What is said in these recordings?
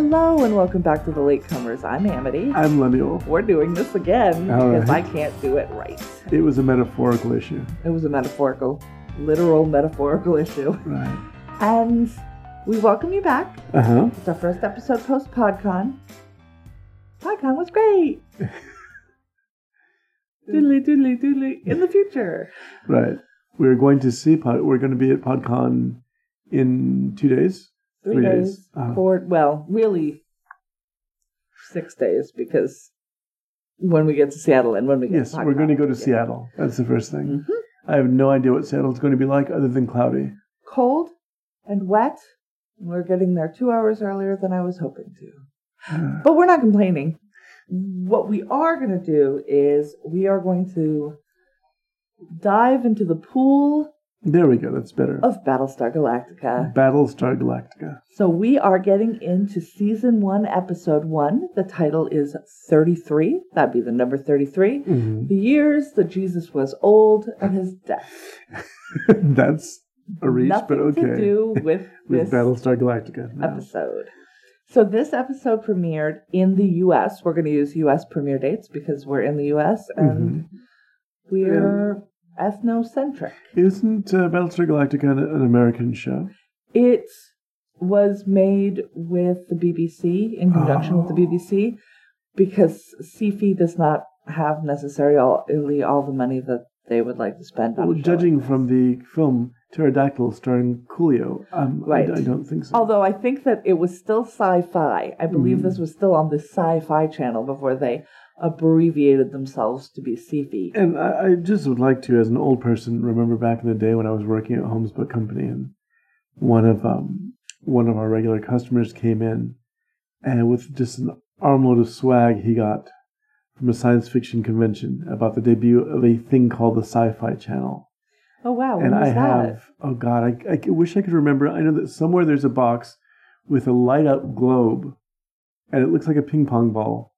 Hello and welcome back to the Latecomers. I'm Amity. I'm Lemuel. We're doing this again All because right. I can't do it right. It was a metaphorical issue. It was a metaphorical, literal metaphorical issue. Right. And we welcome you back. Uh huh. It's our first episode post PodCon. PodCon was great. doodly doodly doodly. In the future. Right. We're going to see Pod. We're going to be at PodCon in two days. Three, Three days. days. Uh-huh. Four, well, really six days because when we get to Seattle and when we get Yes, we're going to go to yeah. Seattle. That's the first thing. Mhm. I have no idea what Seattle's going to be like other than cloudy. cold and wet. We're getting there two hours earlier than I was hoping to. But we're not complaining. What we are going to do is we are going to dive into the pool There we go. That's better. of Battlestar Galactica. Battlestar Galactica. So we are getting into season one, episode one. The title is 33. That'd be the number 33. Mhm. The years that Jesus was old and his death. That's a reach, Nothing but okay. to do with, With this Battlestar Galactica. No. episode. So this episode premiered in the U.S. We're going to use U.S. premiere dates because we're in the U.S. and Mm-hmm. we're ethnocentric. Isn't uh, Battlestar Galactica an, an American show? It was made with the BBC in conjunction with the Oh. BBC because CFE does not have necessarily all the money that they would like to spend on. Well, show judging like from the film Pterodactyl starring Coolio, um, I- I, don't think so. Although I think that it was still sci-fi. I believe Mm. this was still on the sci-fi channel before they abbreviated themselves to be CFE. and I, I just would like to, as an old person, remember back in the day when I was working at Holmes Book Company, and one of um, one of our regular customers came in, and with just an armload of swag he got from a science fiction convention about the debut of a thing called the Sci-Fi Channel. Oh wow, when and was I that? have oh god, I, I wish I could remember. I know that somewhere there's a box with a light up globe, and it looks like a ping pong ball.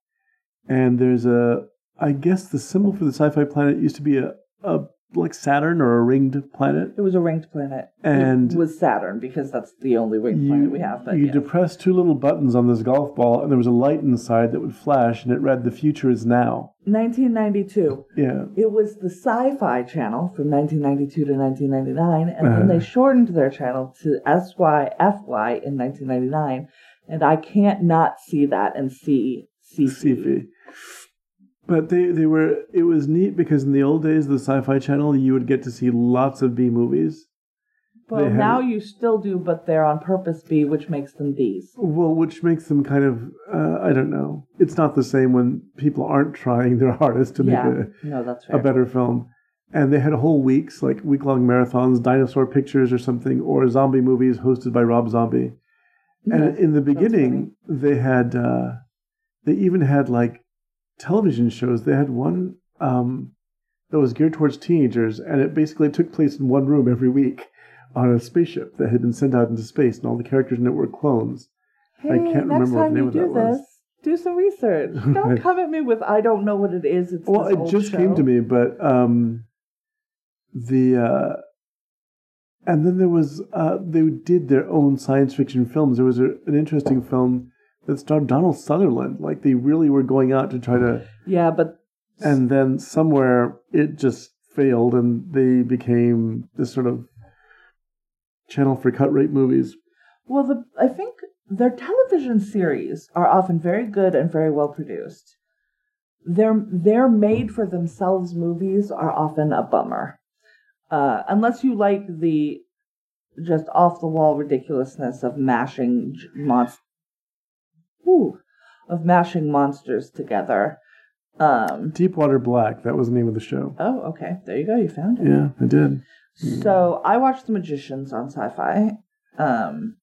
And there's a, I guess the symbol for the sci-fi planet used to be a, a like Saturn or a ringed planet. It was a ringed planet. And- it was Saturn because that's the only ringed planet we have. But you yeah. depress two little buttons on this golf ball, and there was a light inside that would flash, and it read, "The future is now." 1992. Yeah, It was the Sci-Fi Channel from 1992 to 1999, and then Uh-huh. they shortened their channel to SYFY in 1999. And I can't not see that and see CC. sci-fi. But they, they were it was neat because in the old days the sci-fi channel you would get to see lots of B movies. Well, had- now you still do, but they're on purpose B, which makes them Bs. Well, which makes them kind of uh, I don't know. It's not the same when people aren't trying their hardest to make yeah, no, that's a, fair. a better film. And they had whole weeks, like week long marathons, dinosaur pictures or something, or zombie movies hosted by Rob Zombie. And in the beginning, they had uh, they even had like television shows. They had one um, that was geared towards teenagers, and it basically took place in one room every week on a spaceship that had been sent out into space, and all the characters in it were clones. Hey, I can't next remember what time the name you of do that was. this, do some research. Don't come at me with I don't know what it is. It's Well, it just show. came to me, but um, the uh, and then there was uh, they did their own science fiction films. There was a, an interesting film that starred Donald Sutherland. Like they really were going out to try to, Yeah, but and then somewhere it just failed, and they became this sort of channel for cut rate movies. Well, the I think their television series are often very good and very well produced. Their their made for themselves movies are often a bummer, uh, unless you like the just off the wall ridiculousness of mashing monst- Ooh, of mashing monsters together. Um, Deepwater Black, that was the name of the show. oh, okay, there you go. You found it. Yeah, I did. So I watched The Magicians on Sci-Fi, um,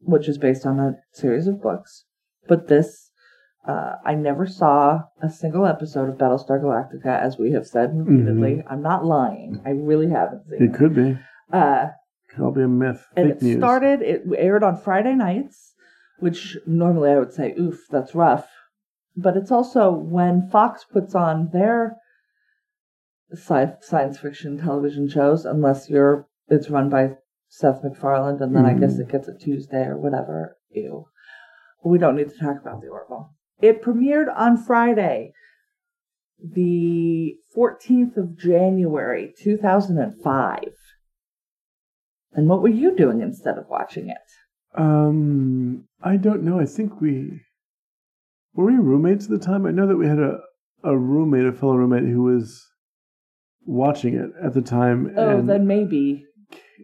which is based on a series of books. But this, uh, I never saw a single episode of Battlestar Galactica, as we have said repeatedly. I'm not lying. I really haven't seen It could be. Uh, Could all be a myth. and Fake it news. started. It aired on Friday nights, which normally I would say, "Oof, that's rough." But it's also when Fox puts on their sci- science fiction television shows, unless you're it's run by Seth MacFarlane, and then I guess Mhm. it gets a Tuesday or whatever. Ew. we don't need to talk about the Orville. It premiered on Friday, the 14th of January, 2005. And what were you doing instead of watching it? Um, I don't know. I think we were we roommates at the time. I know that we had a a roommate, a fellow roommate, who was watching it at the time. Oh, and then maybe.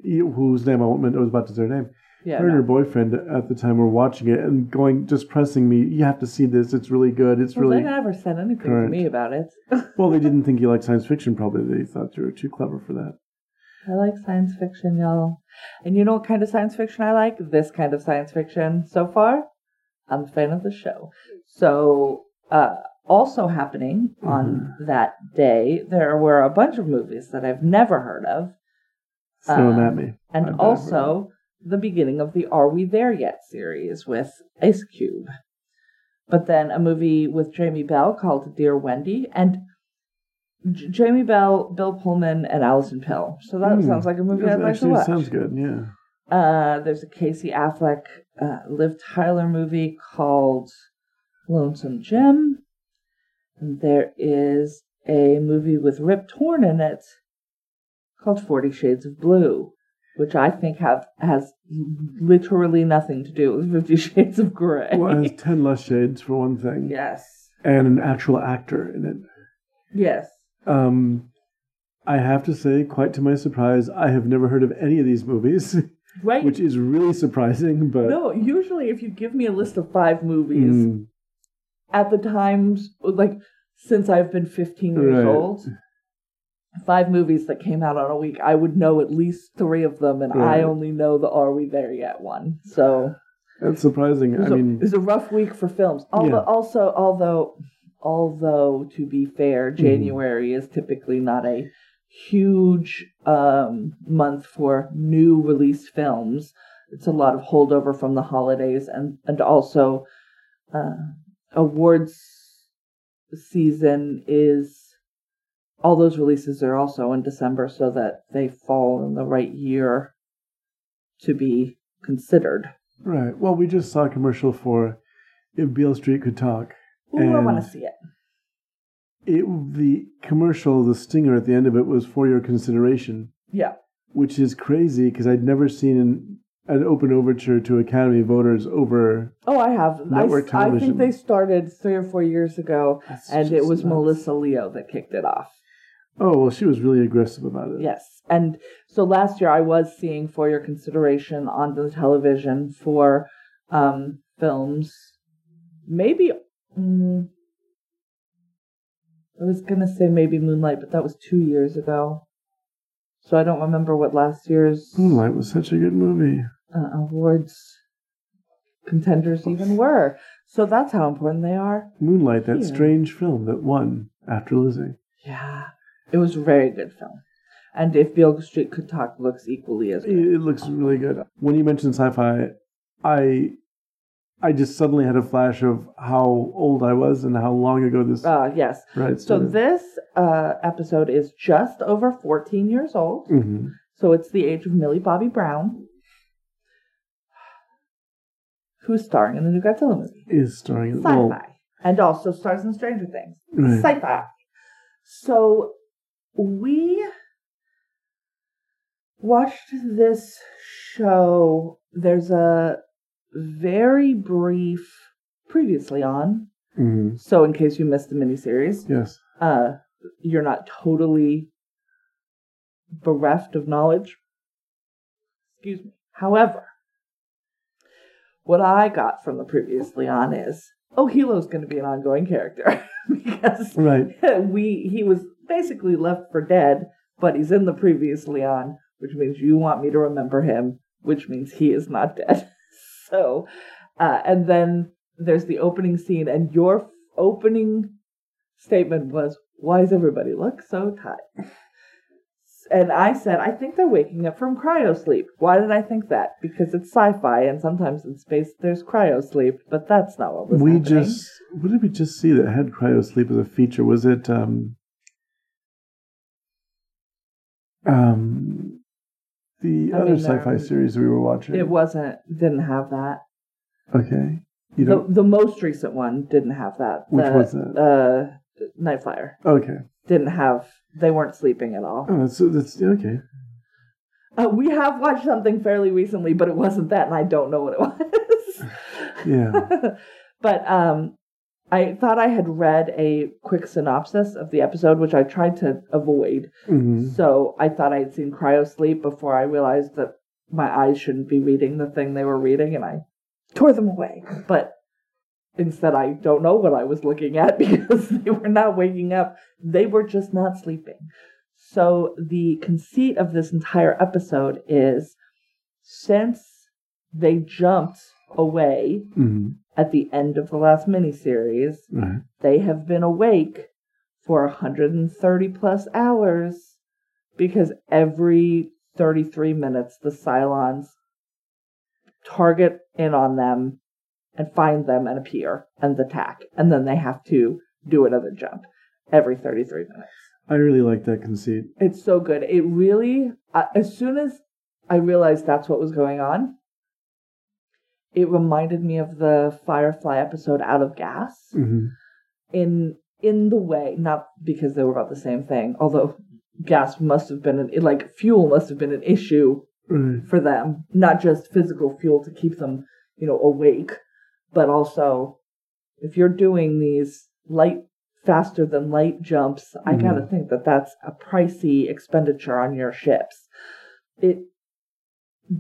whose name I won't. I was about to say her name. Yeah. her and her boyfriend at the time were watching it and going, just pressing me. You have to see this. It's really good. It's Well, really they never said anything current. to me about it. well. They didn't think you liked science fiction. Probably they thought you were too clever for that. I like science fiction, y'all. And you know what kind of science fiction I like? This kind of science fiction. So far, I'm a fan of the show. So, uh, also happening on that day, there were a bunch of movies that I've never heard of, Throw them Uh, at me. and I've also the beginning of the Are We There Yet series with Ice Cube. But then a movie with Jamie Bell called Dear Wendy, and J- Jamie Bell, Bill Pullman, and Allison Pill. So that Hmm. sounds like a movie I'd like to watch. sounds good. Yeah. Uh, there's a Casey Affleck, uh, Liv Tyler movie called Lonesome Jim. And there is a movie with Rip Torn in it called Forty Shades of Blue, which I think have has literally nothing to do with Fifty Shades of Grey. Well, it has ten less shades for one thing, yes. and an actual actor in it. Yes. Um, I have to say, quite to my surprise, I have never heard of any of these movies, Right. which is really surprising. But no, usually if you give me a list of five movies, Mm, at the times like since I've been 15 years Right. old, five movies that came out on a week, I would know at least three of them, and I only know the Are We There Yet one. So that's surprising. I a, mean, it was a rough week for films. Although, Yeah. also, although, although to be fair, Mm-hmm. January is typically not a huge um, month for new released films. It's a lot of holdover from the holidays, and and also uh, awards season is all those releases are also in December, so that they fall in the right year to be considered. right. Well, we just saw a commercial for "If Beale Street Could Talk." Ooh, I want to see it. It the commercial, the stinger at the end of it was for your consideration, Yeah. which is crazy because I'd never seen an, an open overture to Academy voters over. Oh, I have. I, Network I think they started three or four years ago, That's and it was nuts. Melissa Leo that kicked it off. Oh well, she was really aggressive about it. Yes. And so last year I was seeing For Your Consideration on the television for um, films. Maybe. Mm, I was going to say maybe Moonlight, but that was two years ago. So I don't remember what last year's Moonlight was such a good movie. uh, awards contenders even were. So that's how important they are. Moonlight, that Yeah. strange film that won after Lizzie. Yeah. It was a very good film. And if Beale Street Could Talk looks equally as It, good. it looks really good. When you mentioned sci-fi, I I just suddenly had a flash of how old I was and how long ago this Uh, yes. right So this uh, episode is just over 14 years old. Mhm. So it's the age of Millie Bobby Brown, who's starring in the new Godzilla movie. is starring Sci-fi. well, and also stars in Stranger Things. right. Sci-fi. So we watched this show. There's a very brief previously on. Mhm. So in case you missed the miniseries, Yes. uh, you're not totally bereft of knowledge. Excuse me. However, what I got from the previously on is, oh, Helo's going to be an ongoing character because Right. we he was basically left for dead, but he's in the previously on, which means you want me to remember him, which means he is not dead. so, uh, and then there's the opening scene, and your f- opening statement was, "Why does everybody look so tired?" And I said, I think they're waking up from cryo sleep. Why did I think that? Because it's sci-fi, and sometimes in space there's cryo sleep, but that's not what was we happening. just what did we just see that had cryo sleep as a feature? Was it um um the I other mean, sci-fi um, series we were watching? It wasn't didn't have that. okay. You the the most recent one didn't have that. Which the, was that? Uh, Night Flyer Okay. didn't have. They weren't sleeping at all. Oh, that's that's okay. Uh, we have watched something fairly recently, but it wasn't that, and I don't know what it was. Yeah. but um, I thought I had read a quick synopsis of the episode, which I tried to avoid. hmm So I thought I had seen cryo sleep before I realized that my eyes shouldn't be reading the thing they were reading, and I tore them away. But instead, I don't know what I was looking at because they were not waking up. They were just not sleeping. So the conceit of this entire episode is since they jumped away hmm at the end of the last miniseries, Right. they have been awake for 130 plus hours because every 33 minutes the Cylons target in on them and find them and appear and attack. And then they have to do another jump every 33 minutes. I really like that conceit. It's so good. It really, uh, as soon as I realized that's what was going on, it reminded me of the Firefly episode Out of Gas hmm in in the way, not because they were about the same thing, although gas must have been an like fuel must have been an issue Right. for them, not just physical fuel to keep them, you know, awake, but also if you're doing these light faster than light jumps, I Mhm. got to think that that's a pricey expenditure on your ships. It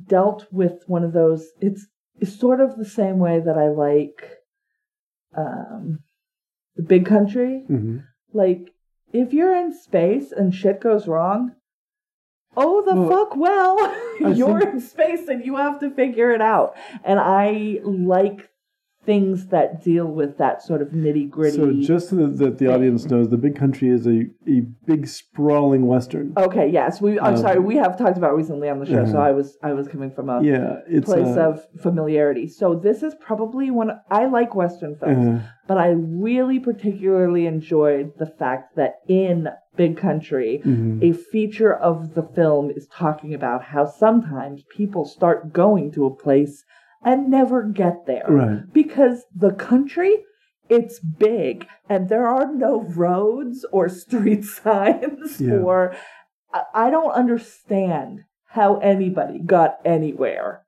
dealt with one of those it's, it's sort of the same way that I like um the big country. Hmm like, if you're in space and shit goes wrong, oh the Well, fuck well, you're think- in space and you have to figure it out. And I like things that deal with that sort of nitty gritty. So just so that, the audience knows, the big country is a, a big sprawling western. okay, yes, we. I'm Um, sorry, we have talked about it recently on the show, so uh-huh. I was I was coming from a yeah, place uh, of familiarity. So this is probably one I like Western films. uh, but I really particularly enjoyed the fact that in Big Country, mhm. a feature of the film is talking about how sometimes people start going to a place and never get there. right. Because the country, it's big and there are no roads or street signs Yeah. or I- don't understand how anybody got anywhere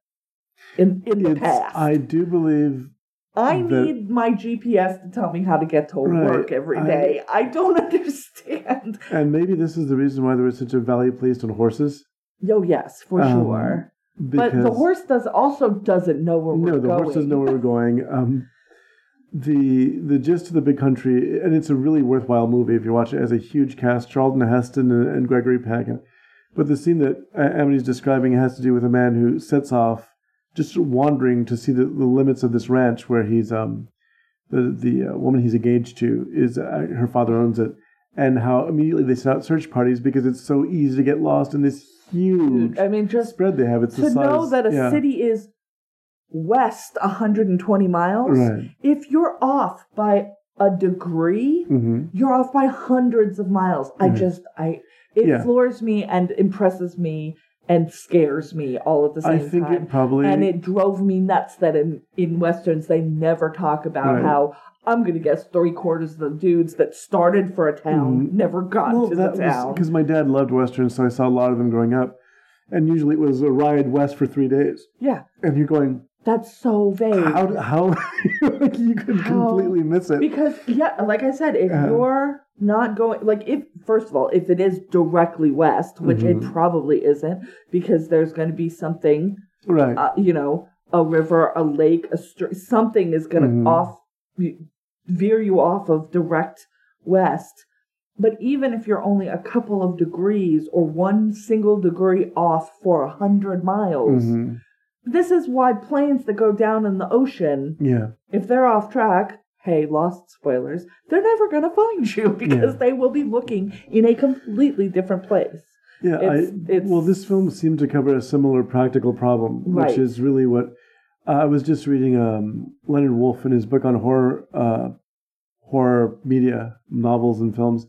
in in the It's, past. I do believe I the- need my GPS to tell me how to get to Right, work every day. I- I, don't understand. And maybe this is the reason why there was such a value placed on horses. Oh yes, for Um, sure. Because But the horse does also doesn't know where we're going. no, the going. horse doesn't know where we're going. Um, the the gist of the big country, and it's a really worthwhile movie if you watch it. Has a huge cast: Charlton Heston and, and Gregory Peck. But the scene that Emily's describing has to do with a man who sets off just wandering to see the, the limits of this ranch where he's um the the uh, woman he's engaged to is uh, her father owns it, and how immediately they set out search parties because it's so easy to get lost in this huge I mean, just spread they have. It's to know that a yeah. city is west 120 miles. right. If you're off by a degree, hmm you're off by hundreds of miles. I just I it Yeah. floors me and impresses me and scares me all at the same time. I think time. it probably and it drove me nuts that in, in westerns they never talk about Right. how I'm going to guess three quarters of the dudes that started for a town Mhm. never got well, to that the town. because my dad loved westerns, so I saw a lot of them growing up, and usually it was a ride west for three days, yeah, and you're going, that's so vague. how how you could How- completely miss it. because yeah, like I said, if Uh-huh. you're not going like if first of all, if it is directly west, which it Mhm. probably isn't, because there's going to be something right. uh, you know, a river, a lake, a stream, something is going to Mhm. off veer you off of direct west. But even if you're only a couple of degrees or one single degree off for a hundred miles, Mhm. this is why planes that go down in the ocean, Yeah. if they're off track, hey, lost spoilers, they're never going to find you because Yeah. they will be looking in a completely different place. Yeah, It's- I, it's- well, this film seemed to cover a similar practical problem, which is really what I was just reading. Um, Leonard Wolf in his book on horror, uh, horror media, novels and films.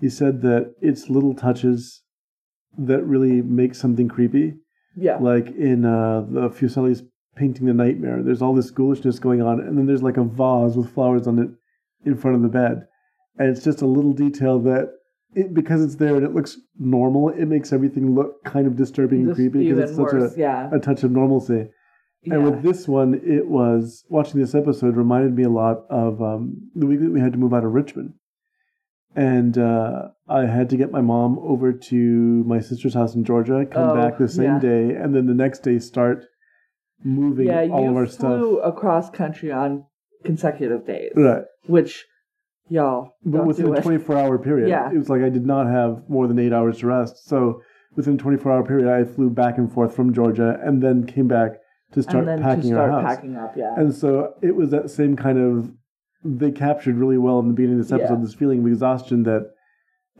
He said that it's little touches that really make something creepy. Yeah. Like in uh, the Fuseli's painting the nightmare. There's all this ghoulishness going on, and then there's like a vase with flowers on it in front of the bed, and it's just a little detail that. It, because it's there and it looks normal, it makes everything look kind of disturbing and creepy because it's such worse, a, yeah. a touch of normalcy. Yeah. And with this one, it was watching this episode reminded me a lot of um, the week that we had to move out of Richmond, and uh, I had to get my mom over to my sister's house in Georgia, come Oh, back the same yeah. day, and then the next day start moving yeah, all of our flew stuff. across country on consecutive days, Right, which y'all but within a 24 hour period, Yeah. it was like I did not have more than eight hours to rest. So within a 24 hour period, I flew back and forth from Georgia, and then came back to start packing to start our house. packing up, yeah. And so it was that same kind of they captured really well in the beginning of this episode Yeah. this feeling of exhaustion that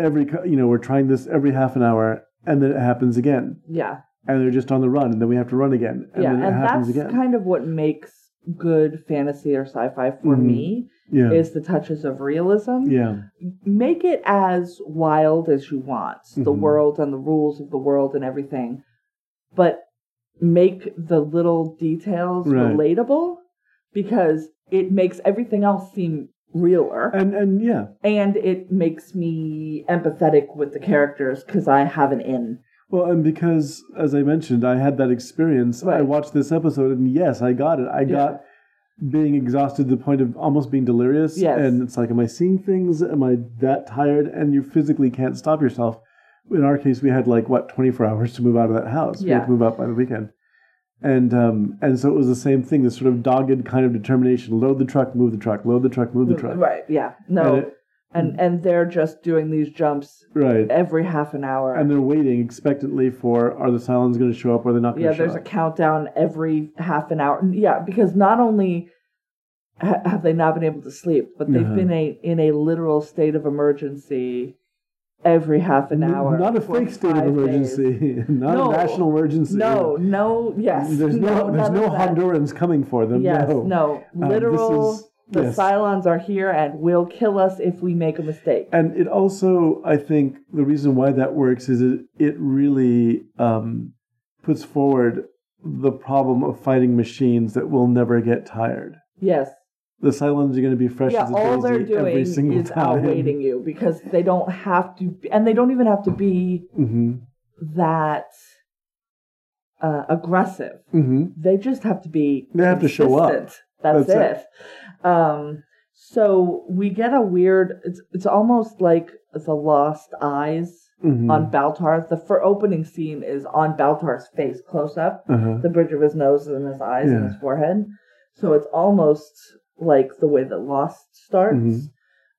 every you know we're trying this every half an hour and then it happens again yeah, and they're just on the run and then we have to run again and yeah, then it and happens that's again. kind of what makes good fantasy or sci-fi for Mhm. me yeah, is the touches of realism. yeah, Make it as wild as you want, the Mhm. world and the rules of the world and everything, but make the little details Right. relatable because it makes everything else seem realer. and and yeah. and it makes me empathetic with the characters because I have an in. Well, and because as I mentioned, I had that experience. I watched this episode and yes, I got it. I Yeah. got being exhausted to the point of almost being delirious. Yes. And it's like, am I seeing things? Am I that tired? And you physically can't stop yourself. In our case, we had like what twenty four hours to move out of that house. Yeah. We had to move out by the weekend. And um, and so it was the same thing, this sort of dogged kind of determination. Load the truck, move the truck, load the truck, move the truck. Right? Yeah. No. And And it- and, they're just doing these jumps right. every half an hour. And they're waiting expectantly for are the Cylons going to show up or are they not going yeah, to show there's a countdown every half an hour. Yeah, because not only ha- have they not been able to sleep, but they've Uh-huh. been a in a literal state of emergency every half an hour. Not a fake state of days. emergency. not No. a national emergency. No, no, yes. There's no, there's no of that. Hondurans coming for them. Yes, no. no. Um, Literal. this is- the yes. Cylons are here and will kill us if we make a mistake. And it also, I think, the reason why that works is it it really um, puts forward the problem of fighting machines that will never get tired. Yes. The Cylons are going to be fresh Yeah, as a all they're daisy every doing single is time. you because they don't have to, be, and they don't even have to be hmm that uh, aggressive. hmm They just have to be. They have to show up. That's, That's it. Um, so we get a weird. It's it's almost like the Lost Eyes hmm on Baltar. The for opening scene is on Baltar's face, close up. uh-huh. the bridge of his nose and his eyes and his forehead. So it's almost like the way that Lost starts. Mhm.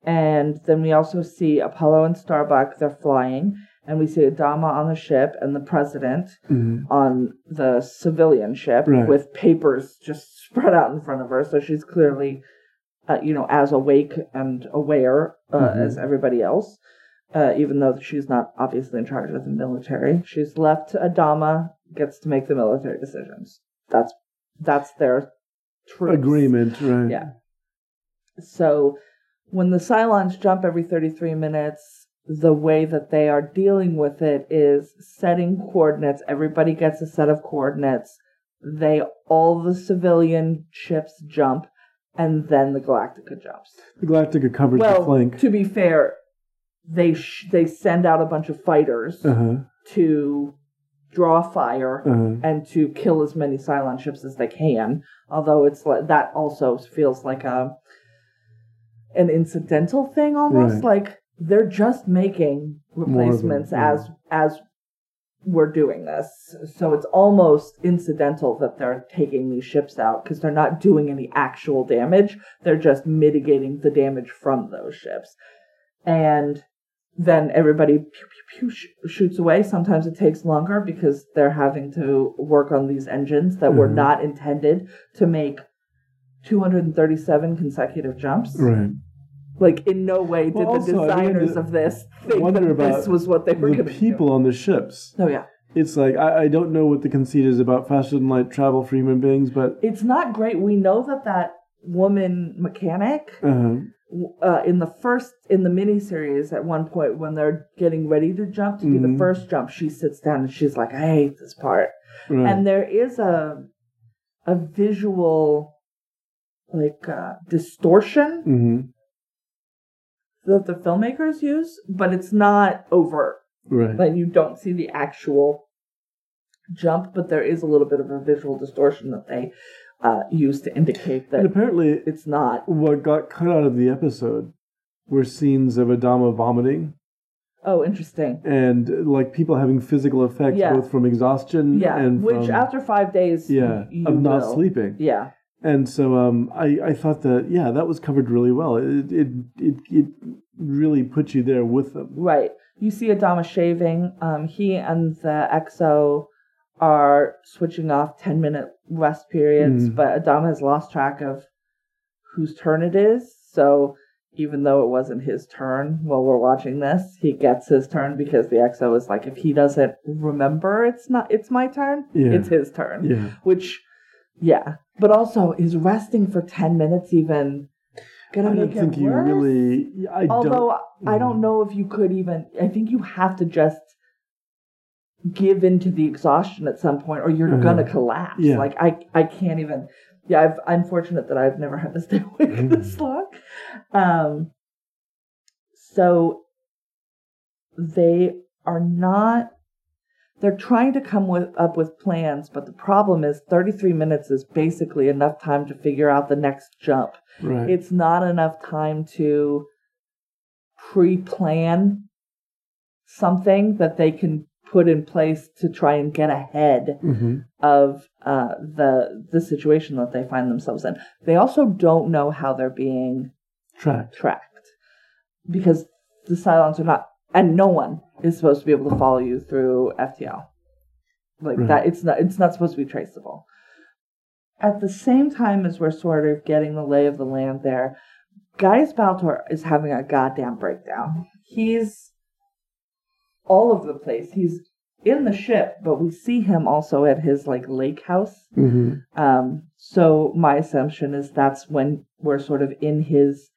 And then we also see Apollo and Starbuck, they're flying. And we see Adama on the ship and the president hmm on the civilian ship Right. with papers just spread out in front of her. So she's clearly, uh, you know, as awake and aware uh, Mhm. as everybody else. Uh, even though she's not obviously in charge of the military, she's left to Adama gets to make the military decisions. That's that's their troops. Agreement, right? Yeah. So when the Cylons jump every 33 minutes, the way that they are dealing with it is setting coordinates. Everybody gets a set of coordinates. They all the civilian ships jump, and then the Galactica jumps. The Galactica covers the flank. to be fair, they sh- they send out a bunch of fighters Uh-huh. to draw fire Uh-huh. and to kill as many Cylon ships as they can. Although it's like that also feels like a an incidental thing almost. Right. Like they're just making More of them, replacements yeah. as as we're doing this. So it's almost incidental that they're taking these ships out because they're not doing any actual damage. They're just mitigating the damage from those ships. And then everybody pew, pew, pew, sh- shoots away. Sometimes it takes longer because they're having to work on these engines that were Mhm. not intended to make 237 consecutive jumps. Right. Like, in no way did Well, the also, I began designers of this think that this was what they were The going to people on the ships. Oh, yeah. It's like I, I don't know what the conceit is about faster than light travel for human beings, but It's not great. We know that that woman mechanic uh, uh, in the first in the miniseries at one point when they're getting ready to jump to do the Mhm. first jump, she sits down and she's like, "I hate this part." right. And there is a a visual like uh, distortion hmm that the filmmakers use, but it's not overt. Right. Like you don't see the actual jump, but there is a little bit of a visual distortion that they uh, use to indicate and that apparently, it's not. what got cut out of the episode were scenes of Adama vomiting Oh, interesting. and like people having physical effects Yeah. both from exhaustion Yeah, and which after five days, yeah of not will. sleeping. Yeah, And so um, I, I thought that yeah that was covered really well. It it it, it really put you there with them. right. You see Adama shaving. Um, he and the XO are switching off ten minute rest periods, Mhm. but Adama has lost track of whose turn it is. So even though it wasn't his turn while we're watching this, he gets his turn because the XO is like, if he doesn't remember, it's not, it's my turn. Yeah. It's his turn. Yeah, Which, yeah, but also is resting for ten minutes even gonna I make don't think you really. I Although don't. I don't know if you could even. I think you have to just give into the exhaustion at some point, or you're Uh-huh. gonna collapse. Yeah. Like I, I can't even. Yeah, I've, I'm fortunate that I've never had to stay awake Mhm. this long. Um. So they are not. They're trying to come with, up with plans, but the problem is 33 minutes is basically enough time to figure out the next jump Right. it's not enough time to pre-plan something that they can put in place to try and get ahead hmm of uh, the the situation that they find themselves in. They also don't know how they're being Tracked. tracked because the Cylons are not, and no one is supposed to be able to follow you through FTL. Like Right. that, it's not. It's not supposed to be traceable. At the same time as we're sort of getting the lay of the land, there, Gaius Baltar is having a goddamn breakdown. He's all over the place. He's in the ship, but we see him also at his like lake house hmm um, so my assumption is that's when we're sort of in his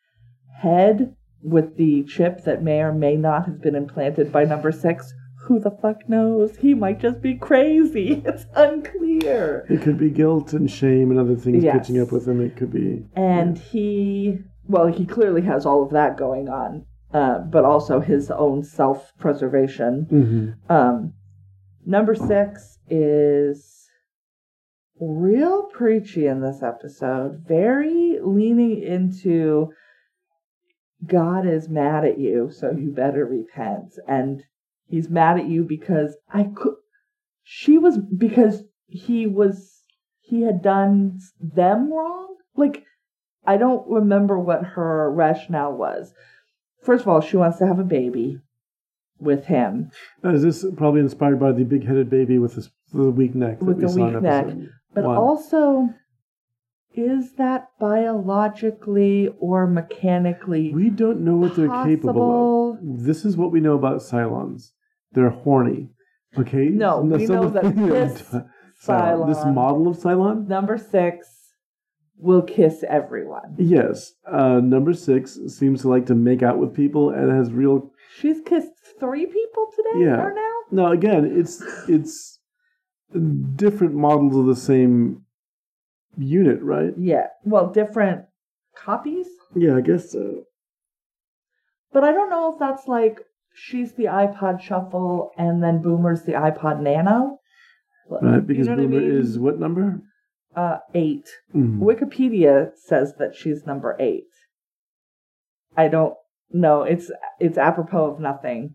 head with the chip that may or may not have been implanted by number six. Who the fuck knows? He might just be crazy. It's unclear. It could be guilt and shame and other things Yes. catching up with him. It could be. And he, well, he clearly has all of that going on, uh, but also his own self preservation. hmm Um, number six is real preachy in this episode, very leaning into God is mad at you, so you better repent. And he's mad at you because I could, she was, because he was, he had done them wrong. Like, I don't remember what her rationale was. First of all, she wants to have a baby with him. Is this probably inspired by the big-headed baby with the, the weak neck that With we the saw in weak neck. But one? also, is that biologically or mechanically we don't know what they're capable of. This is what we know about Cylons. They're horny. Okay. No, we know that this Cylon, this model of Cylon. Number six will kiss everyone. Yes. Uh, number six seems to like to make out with people and has real. She's kissed three people today Yeah. or now? Now again, it's it's different models of the same unit, right? Yeah. Well, different copies. Yeah, I guess so. But I don't know if that's like she's the iPod Shuffle and then Boomer's the iPod Nano. Right, because you know what I Boomer mean? is what number? Uh, eight. Mhm. Wikipedia says that she's number eight. I don't know. It's it's apropos of nothing.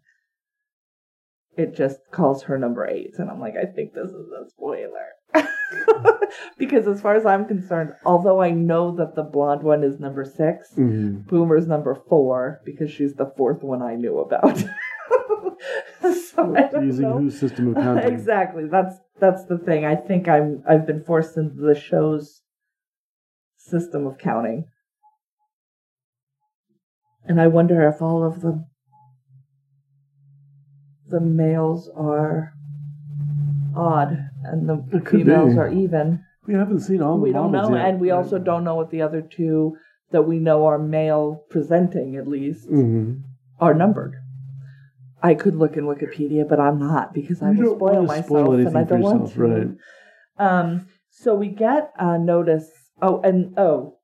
It just calls her number eight, and I'm like, I think this is a spoiler. because as far as I'm concerned, although I know that the blonde one is number six, Mhm. Boomer's number four because she's the fourth one I knew about. so Using know. whose system of counting? exactly. That's that's the thing. I think I'm I've been forced into the show's system of counting. And I wonder if all of the the males are odd and the females be. are even. We haven't seen all the we don't know, yet. and we also don't know what the other two that we know are male presenting at least Mhm. are numbered. I could look in Wikipedia, but I'm not because I You will spoil myself, spoil and I don't want to. right. Um, So we get a notice. Oh, and oh,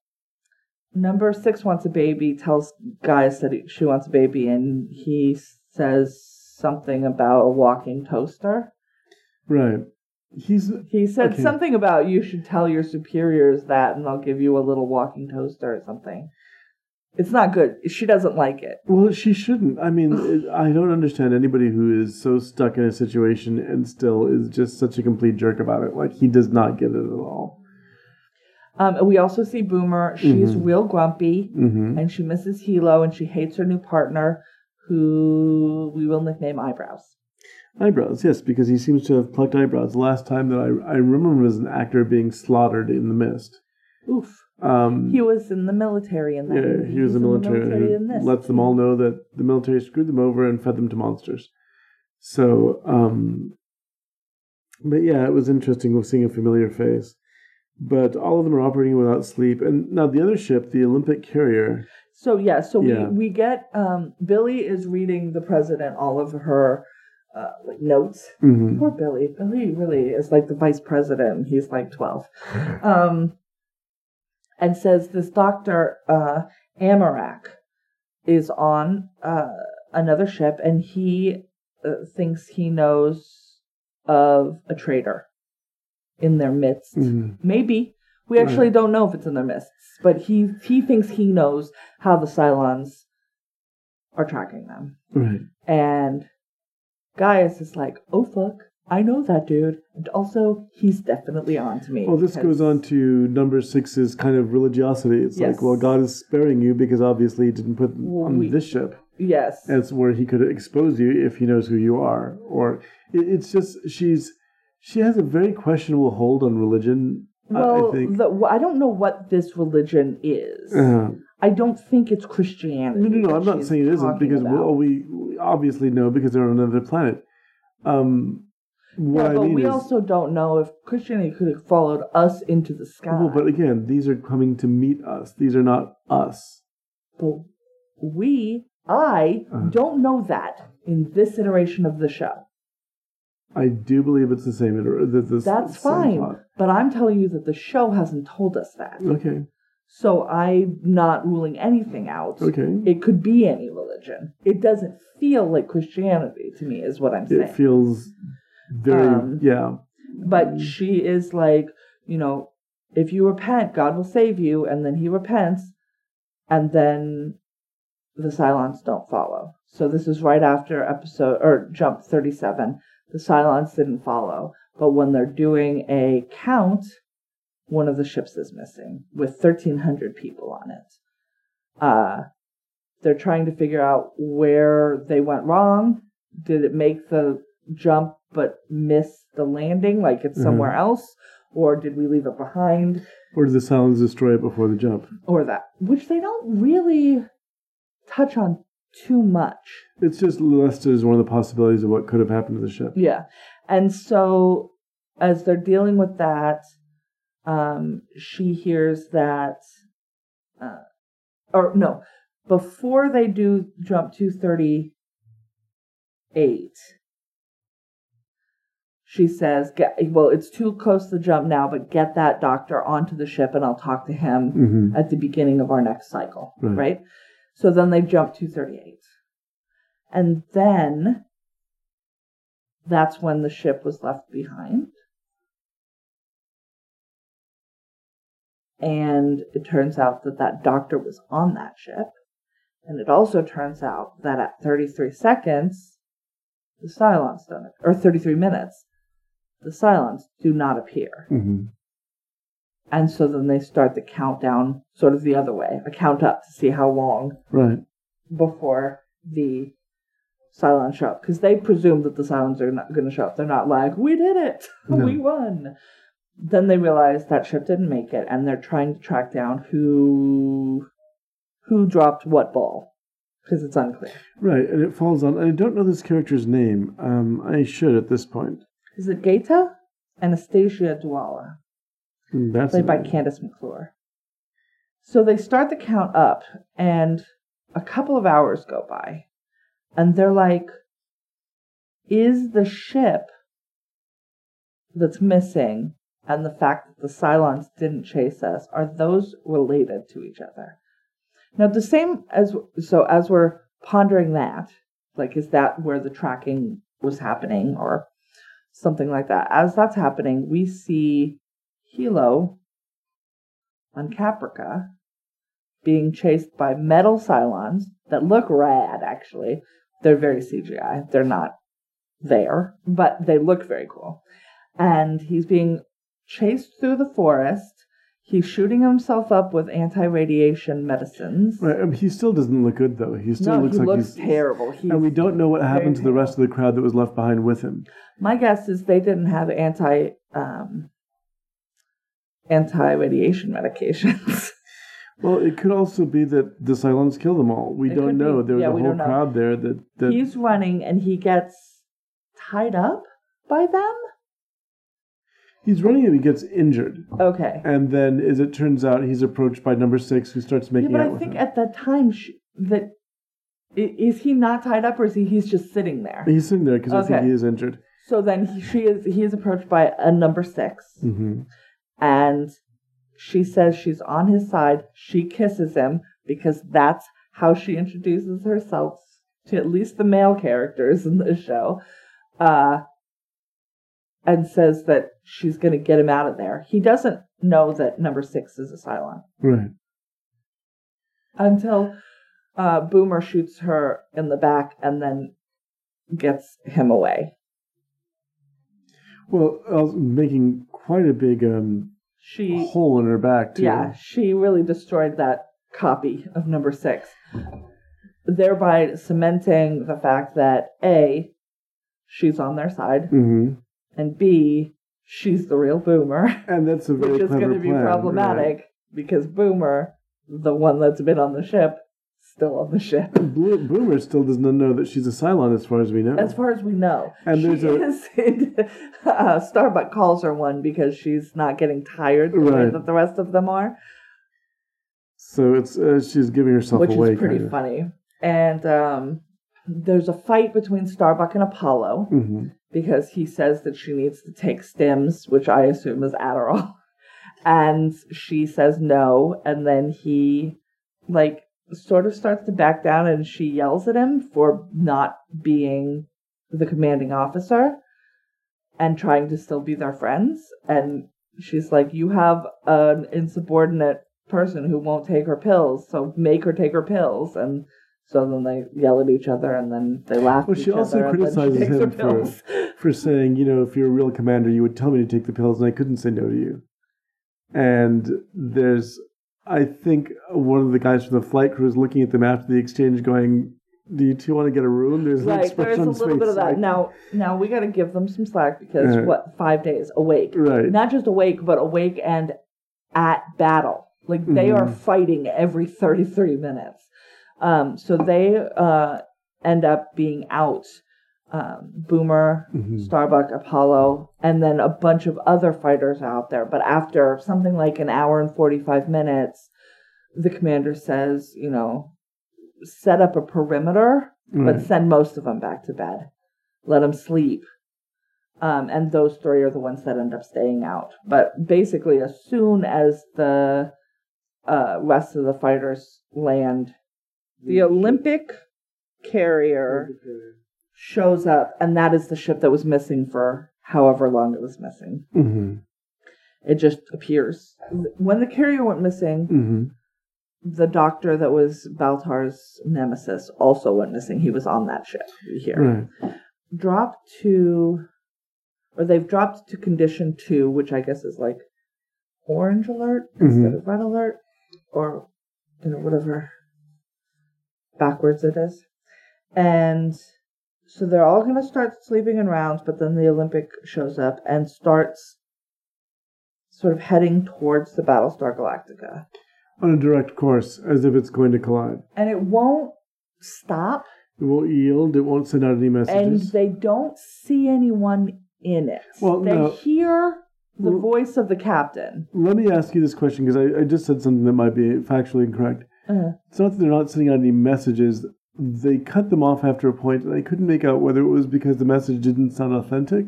number six wants a baby. Tells Gaius that he, she wants a baby, and he says something about a walking toaster. Right. He's He said Okay. something about you should tell your superiors that, and they'll give you a little walking toaster or something. It's not good. She doesn't like it. well. She shouldn't. I mean, it, I don't understand anybody who is so stuck in a situation and still is just such a complete jerk about it. Like he does not get it at all. Um, we also see Boomer. She's Mhm. real grumpy, hmm and she misses Helo, and she hates her new partner, who we will nickname Eyebrows. Eyebrows, yes, because he seems to have plucked eyebrows. The last time that I I remember was an actor being slaughtered in the mist. Oof. Um, He was in the military in that. yeah, movie. he was a in the military, military in this. lets them all know that the military screwed them over and fed them to monsters. So, um, but yeah, it was interesting seeing a familiar face. But all of them are operating without sleep. And now the other ship, the Olympic carrier, So yeah, so Yeah. we we get um, Billy is reading the president all of her uh, like notes. mhm, Poor Billy. Billy really is like the vice president. He's like twelve, um, and says this doctor uh, Amarak is on uh, another ship, and he uh, thinks he knows of a traitor in their midst. mhm. Maybe. We actually don't know if it's in their midst, but he he thinks he knows how the Cylons are tracking them. right. And Gaius is like, oh fuck, I know that dude. And also, he's definitely on to me. Well, this goes on to number six's kind of religiosity. It's Yes. like, well, God is sparing you because obviously he didn't put Well, on we- this ship. Yes. As where he could expose you if he knows who you are. Or it, it's just she's she has a very questionable hold on religion. I- well, I think. the, well, I don't know what this religion is. Uh, I don't think it's Christianity. no, no, no. I'm not saying it isn't because about. well, we, we obviously know because they're on another planet. Um, yeah, I but mean we is, also don't know if Christianity could have followed us into the sky. well, but again, these are coming to meet us. These are not us. But we, I, Uh. don't know that in this iteration of the show. I do believe it's the same. iter- That's fine. plot. But I'm telling you that the show hasn't told us that. Okay. So I'm not ruling anything out. Okay. It could be any religion. It doesn't feel like Christianity to me, is what I'm saying. It feels very Um, yeah. but she is like, you know, if you repent, God will save you. And then he repents, and then the Cylons don't follow. So this is right after episode or jump 37. The Cylons didn't follow. But when they're doing a count, one of the ships is missing with 1,300 people on it. Uh, they're trying to figure out where they went wrong. Did it make the jump but miss the landing, like it's somewhere else? Or did we leave it behind? Or did the Cylons destroy it before the jump? Or that, which they don't really touch on too much. It's just listed as one of the possibilities of what could have happened to the ship. Yeah. And so as they're dealing with that, um, she hears that, uh, or no, before they do jump 238, she says, get, well, it's too close to the jump now, but get that doctor onto the ship and I'll talk to him hmm at the beginning of our next cycle, Right. right? So then they jump 238. And then that's when the ship was left behind. And it turns out that that doctor was on that ship. And it also turns out that at 33 seconds, the Cylons don't, or 33 minutes, the Cylons do not appear. hmm And so then they start the countdown sort of the other way, a count up to see how long Right. before the Cylons show up. Because they presume that the Cylons are not going to show up. They're not like, we did it, No. we won. Then they realize that ship didn't make it, and they're trying to track down who who dropped what ball, because it's unclear. Right. And it falls on. I don't know this character's name. Um, I should at this point. Is it Gaeta? Anastasia Dualla. Hmm, That's played by it. Kandyse McClure. So they start the count up, and a couple of hours go by, and they're like, "Is the ship that's missing and the fact that the Cylons didn't chase us, are those related to each other? Now, the same as so as we're pondering that, like, is that where the tracking was happening or something like that? As that's happening, we see Helo on Caprica being chased by metal Cylons that look rad, actually. They're very CGI. They're not there, but they look very cool. And he's being chased through the forest. He's shooting himself up with anti-radiation medicines. Right, I mean, he still doesn't look good though. He still no, looks he like looks he's terrible. He's, and we don't know what happened to the rest of the crowd that was left behind with him. my guess is they didn't have anti um, anti-radiation medications. Well, it could also be that the Cylons killed them all. We It don't be. know. There was Yeah, a whole crowd there that that he's running and he gets tied up by them. He's running and he gets injured, Okay. and then as it turns out, he's approached by Number Six, who starts Yeah, making but out I think him. at that time sh- that is he not tied up or is he he's just sitting there? He's sitting there because I think he is injured. So then he, she is he is approached by a number six, mm-hmm. and she says she's on his side. She kisses him because that's how she introduces herself to at least the male characters in the show, uh, and says that she's going to get him out of there. He doesn't know that number six is a Cylon Right. until uh, Boomer shoots her in the back and then gets him away. Well, I was making quite a big um, She hole in her back too. Yeah, she really destroyed that copy of number six, thereby cementing the fact that A, she's on their side, hmm and B, she's the real Boomer, And that's a very which is going to be plan, problematic because Boomer, the one that's been on the ship, still on the ship. Bo- Boomer still does not know that she's a Cylon, as far as we know. As far as we know, And she there's a- is. uh, Starbuck calls her one because she's not getting tired the way that the rest of them are. so it's uh, she's giving herself which away. Which is pretty kind of. funny. And um, there's a fight between Starbuck and Apollo Mhm. Because he says that she needs to take stims, which I assume is Adderall. And she says no, and then he like sort of starts to back down and she yells at him for not being the commanding officer and trying to still be their friends and she's like you have an insubordinate person who won't take her pills so make her take her pills and so then they yell at each other and then they laugh Well, at she each also then she criticizes him for- For saying, you know, if you're a real commander, you would tell me to take the pills, and I couldn't say no to you. And there's, I think, one of the guys from the flight crew is looking at them after the exchange, going, "Do you two want to get a room?" There's Right, there's a little bit of that. like- Now, now we got to give them some slack because Uh-huh. what five days awake, Right. not just awake, but awake and at battle. Like they are Mhm. fighting every 30, 30 minutes. Um, so they uh, end up being out. Um, Boomer, Mhm. Starbuck, Apollo, and then a bunch of other fighters out there. But after something like an hour and 45 minutes, the commander says, you know, set up a perimeter but send most of them back to bed. Let them sleep. Um, and those three are the ones that end up staying out. But basically, as soon as the uh, rest of the fighters land, the Olympic carrier shows up, and that is the ship that was missing for however long it was missing. Mhm. It just appears. When the carrier went missing, Mhm. the doctor that was Baltar's nemesis also went missing. He was on that ship here. Right. Dropped to, or they've dropped to condition two, which I guess is like orange alert instead of red alert, or you know whatever backwards it is. And so they're all going to start sleeping in rounds, but then the Olympic shows up and starts sort of heading towards the Battlestar Galactica. On a direct course, as if it's going to collide. and it won't stop It won't yield. It won't send out any messages. and they don't see anyone in it Well, they no. hear the voice of the captain Let me ask you this question because I, I just said something that might be factually incorrect. Uh, It's not that they're not sending out any messages. They cut them off after a point, and I couldn't make out whether it was because the message didn't sound authentic.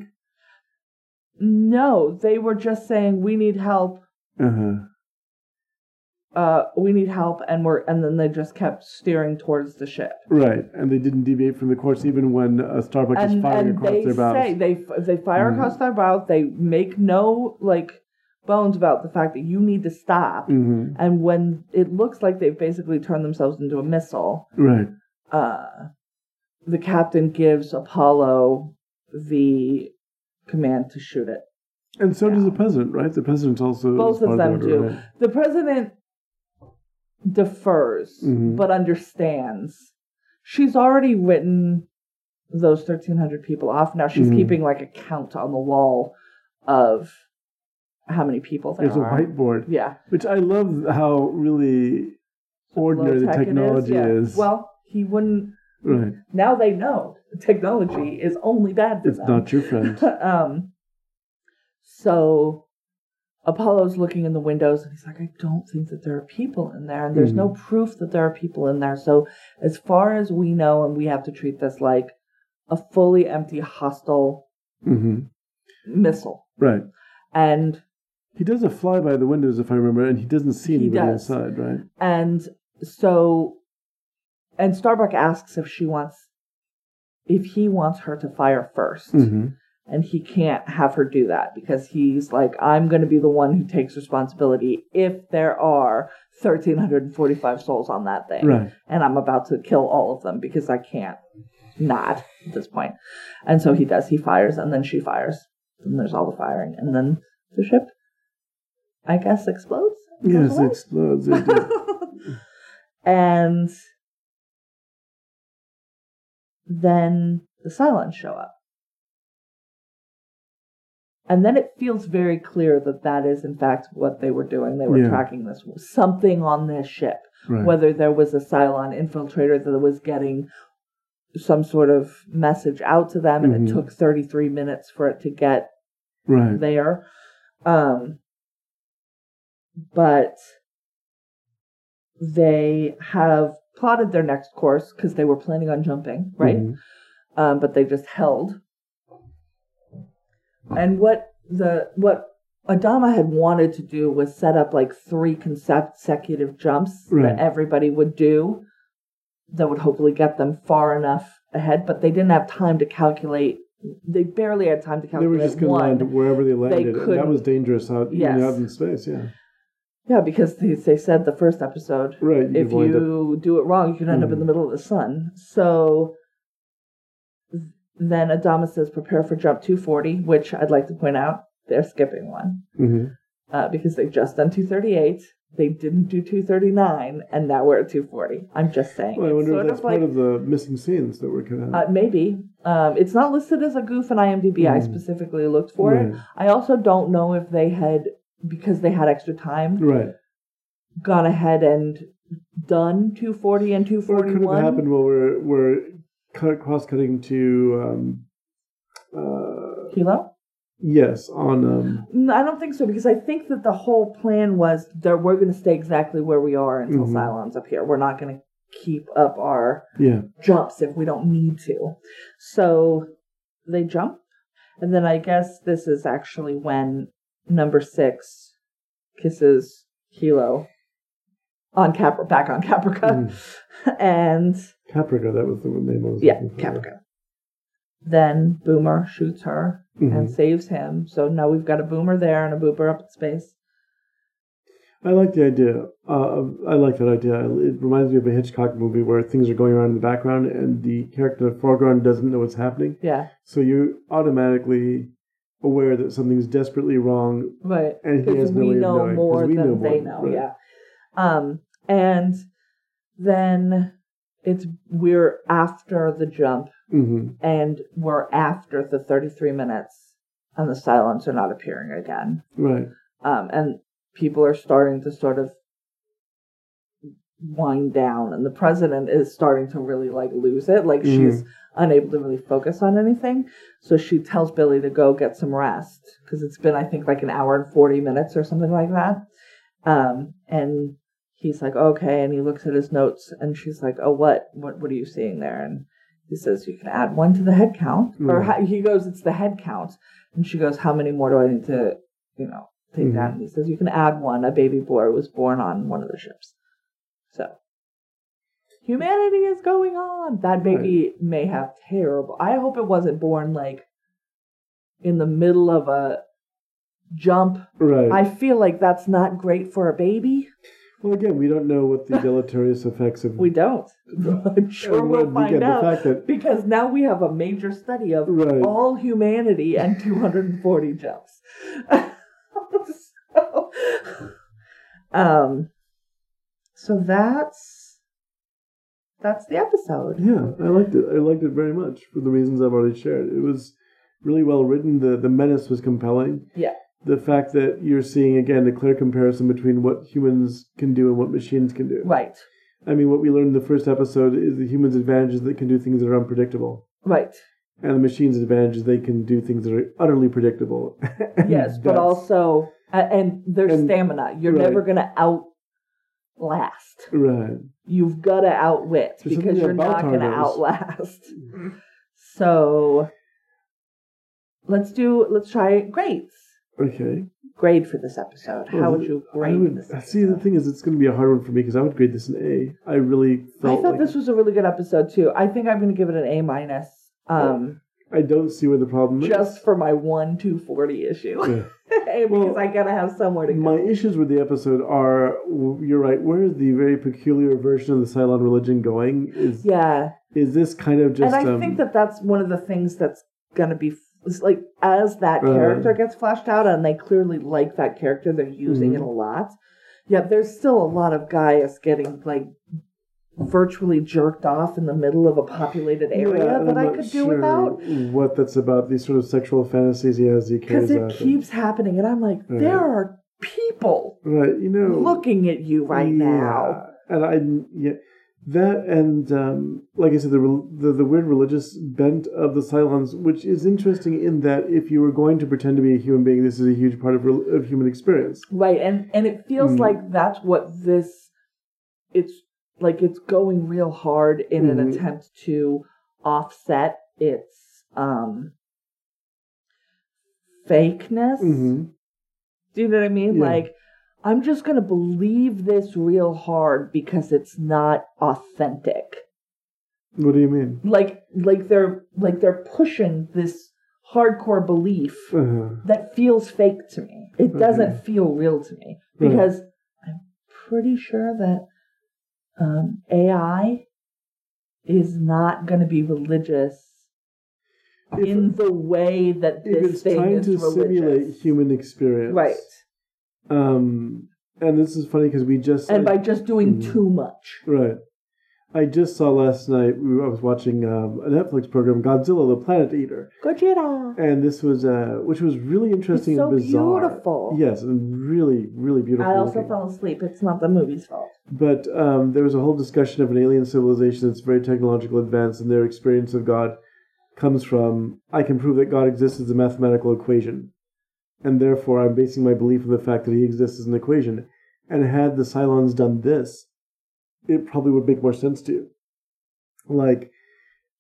No, they were just saying we need help. Uh huh. Uh, we need help, and we're and then they just kept steering towards the ship. Right, and they didn't deviate from the course even when a Starbuck is And firing and across their bows. they say they they fire Mhm. across their bow. They make no like bones about the fact that you need to stop. hmm And when it looks like they've basically turned themselves into a missile, Right. uh, the captain gives Apollo the command to shoot it. And so does the president, right? The president also. Both of them the do. right? The president defers, Mhm. but understands. She's already written those 1,300 people off. Now she's Mhm. keeping like a count on the wall of how many people there There's a whiteboard, Yeah. which I love how really ordinary the technology yeah. is. Well, he wouldn't. right. Now they know the technology is only bad for It's them. not your friend. um, so Apollo's looking in the windows and he's like, I don't think that there are people in there. And there's no proof that there are people in there. So, as far as we know, and we have to treat this like a fully empty, hostile hmm missile. Right. And He does a fly by the windows, if I remember, and he doesn't see He anybody does. inside, right? and so and Starbuck asks if she wants if he wants her to fire 1st hmm and he can't have her do that because he's like i'm going to be the one who takes responsibility if there are 1345 souls on that thing Right. and i'm about to kill all of them because i can't not at this point and so he does he fires and then she fires and there's all the firing and then the ship i guess explodes Yes, it explodes. It and then the Cylons show up. And then it feels very clear that that is, in fact, what they were doing. They were Yeah. tracking this something on this ship. right. Whether there was a Cylon infiltrator that was getting some sort of message out to them, and Mhm. it took 33 minutes for it to get right. there. Um, but they have plotted their next course because they were planning on jumping, right? Mhm. Um, but they just held. And what the what Adama had wanted to do was set up like three consecutive jumps Right. that everybody would do that would hopefully get them far enough ahead, but they didn't have time to calculate. They barely had time to calculate. They were just going to land wherever they landed. and that was dangerous out, Yes. out in space, yeah. Yeah, because they, they said the first episode, Right. if wind up- you do it wrong, you can end up in the middle of the sun. So then Adama says, prepare for jump 240, which I'd like to point out, they're skipping one Mhm. uh, because they've just done 238. They didn't do 239, and now we're at 240. I'm just saying. Well, I It's wonder if that's of part like- of the missing scenes that were cut out. uh, maybe. Um, it's not listed as a goof in IMDb. I Mhm. specifically looked for it. I also don't know if they had, because they had extra time, right. gone ahead and done 240 and Or it could 241. have happened while we're, we're cut, cross-cutting to... Um, uh, Helo? yes, on... Um, No, I don't think so because I think that the whole plan was that we're going to stay exactly where we are until Mhm. Cylon's up here. We're not going to keep up our yeah. jumps if we don't need to. So they jump, and then I guess this is actually when number six kisses Helo on Cap back on Caprica, and Caprica, that was the name was yeah. Caprica. Then Boomer shoots her Mhm. and saves him. So now we've got a Boomer there and a Boomer up in space. I like the idea. Uh, I like that idea. It reminds me of a Hitchcock movie where things are going on in the background and the character in the foreground doesn't know what's happening. Yeah, So you're automatically aware that something's desperately wrong. right. And he Because has no we way of know more we than know they know. right. Yeah. Um, and then it's we're after the jump hmm and we're after the 33 minutes and the Cylons are not appearing again. Right. Um, and people are starting to sort of wind down and the president is starting to really like lose it. Like Mhm. she's unable to really focus on anything. So she tells Billy to go get some rest because it's been, I think, like an hour and 40 minutes or something like that. Um, and he's like, okay. And he looks at his notes and she's like, oh, what, what, what are you seeing there? And He says you can add one to the head count, or Mm. how, he goes, it's the head count, and she goes, how many more do I need to, you know, take Mhm. down? And he says you can add one. A baby boy was born on one of the ships, so humanity is going on. That baby may have terrible. I hope it wasn't born like in the middle of a jump. Right. I feel like that's not great for a baby. well, again, we don't know what the deleterious effects of. We don't. I'm sure and we'll find out. That because now we have a major study of Right. all humanity and 240 jumps. so, um, so that's that's the episode. Yeah, I liked it. I liked it very much for the reasons I've already shared. It was really well written. The the menace was compelling. Yeah. The fact that you're seeing again a clear comparison between what humans can do and what machines can do. Right, I mean, what we learned in the first episode is the humans' advantage is they can do things that are unpredictable, right. and the machines' advantage is they can do things that are utterly predictable. Yes, but also, uh, and their And- stamina. You're right. never going to outlast. right. You've got to outwit There's because you're not going to outlast. So let's do. Let's try grades. Okay. Grade for this episode. How would you I grade would- this? See, the episode? thing is, it's going to be a hard one for me because I would grade this an A. I really I thought like this was a really good episode too. I think I'm going to give it an A minus. Um, I don't see where the problem is. just for my one two forty issue, Yeah. because Well, I gotta have somewhere to go. My issues with the episode are, you're right. Where is the very peculiar version of the Cylon religion going? Is yeah, is this kind of just? and I um, think that that's one of the things that's gonna be like as that Uh. character gets fleshed out, and they clearly like that character, they're using it Mhm. a lot. Yet there's still a lot of Gaius getting like virtually jerked off in the middle of a populated area yeah, that I could do sure without. What that's about? These sort of sexual fantasies he has. He Because it keeps happening, and I'm like, Right. there are people right. You know, looking at you right now. And I yeah. That and um, like I said, the, the the weird religious bent of the Cylons, which is interesting in that if you were going to pretend to be a human being, this is a huge part of, of human experience. Right, and and it feels Mm. like that's what this. It's like it's going real hard in an Mhm. attempt to offset its um fakeness. hmm Do you know what I mean? Yeah. Like, I'm just gonna believe this real hard because it's not authentic. What do you mean? Like, like they're like they're pushing this hardcore belief Uh, that feels fake to me. It Okay. doesn't feel real to me because I'm pretty sure that um, AI is not going to be religious If- in the way that this it's thing trying to simulate human experience, right? Um, and this is funny because we just And by just doing Mhm. too much, right. I just saw last night. I was watching um, a Netflix program, Godzilla: The Planet Eater, Gojira. and this was uh, which was really interesting so and bizarre. beautiful. Yes, and really, really beautiful. I also looking. fell asleep. It's not the movie's fault. But um, there was a whole discussion of an alien civilization that's very technological advanced, and their experience of God comes from I can prove that God exists as a mathematical equation, and therefore I'm basing my belief on the fact that He exists as an equation. And had the Cylons done this, it probably would make more sense to you. Like,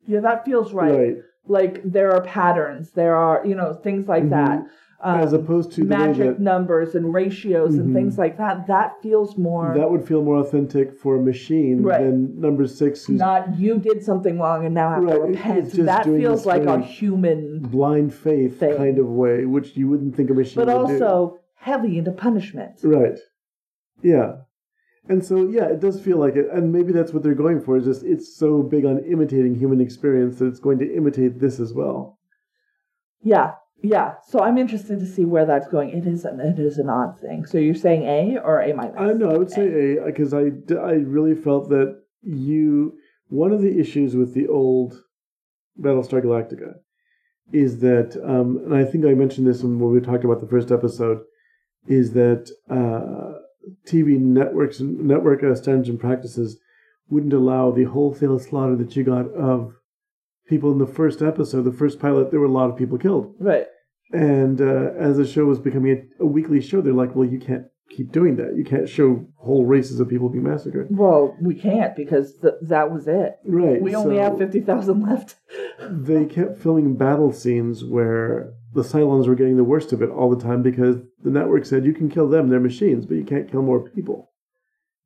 Yeah, that feels right. right, Like there are patterns. There are you know things like Mhm. that. Um, as opposed to magic that numbers and ratios and Mhm. things like that. That feels more that would feel more authentic for a machine Right. than number six, who's not you did something wrong and now have to Right, it- repent. That feels like a human, blind faith Thing. kind of way, which you wouldn't think a machine but would do. also heavy into punishment. Right. Yeah. And so yeah, it does feel like it, and maybe that's what they're going for. Is just it's so big on imitating human experience that it's going to imitate this as well. Yeah, yeah. So I'm interested to see where that's going. It is an it is an odd thing. So you're saying A or A minus? I know I would say A because I I really felt that you one of the issues with the old Battlestar Galactica is that, um, and I think I mentioned this when we talked about the first episode, is that uh, TV networks and network uh, standards and practices wouldn't allow the wholesale slaughter that you got of people in the first episode, the first pilot. There were a lot of people killed, Right. and uh, as the show was becoming a, a weekly show, they're like, well, you can't keep doing that. You can't show whole races of people being massacred. Well, we can't because th- that was it. Right. We only so have 50,000 left. They kept filming battle scenes where the Cylons were getting the worst of it all the time because the network said you can kill them, they're machines, but you can't kill more people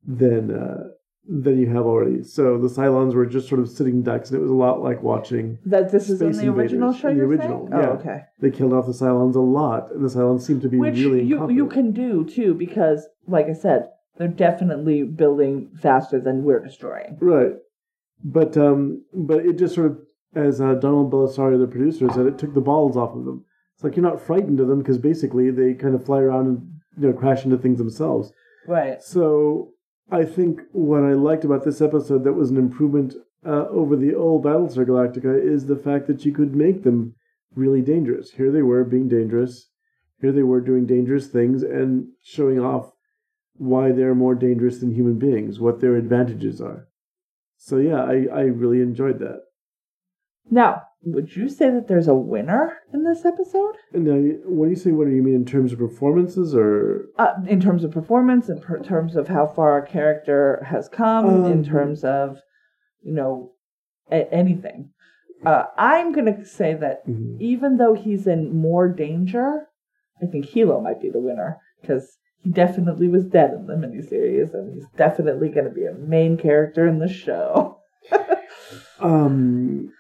than uh, than you have already. So the Cylons were just sort of sitting ducks, and it was a lot like watching. That this is in Space the original show. in the original, saying? yeah. Oh, okay. They killed off the Cylons a lot, and the Cylons seemed to be Which really you you can do too because, like I said, they're definitely building faster than we're destroying. Right. But um, but it just sort of, as uh, Donald Bellisario, the producer, said, it took the balls off of them. It's like you're not frightened of them because basically they kind of fly around and you know crash into things themselves. Right. So I think what I liked about this episode that was an improvement uh, over the old Battlestar Galactica is the fact that you could make them really dangerous. Here they were being dangerous. Here they were doing dangerous things and showing off why they're more dangerous than human beings, what their advantages are. So yeah, I, I really enjoyed that. Now, would you say that there's a winner in this episode? And now, when you say what do you mean in terms of performances or Uh, in terms of performance, in per- terms of how far a character has come, in Um, terms of, you know, a- anything. Uh, I'm going to say that Mhm. even though he's in more danger, I think Helo might be the winner because he definitely was dead in the miniseries, and he's definitely going to be a main character in the show. um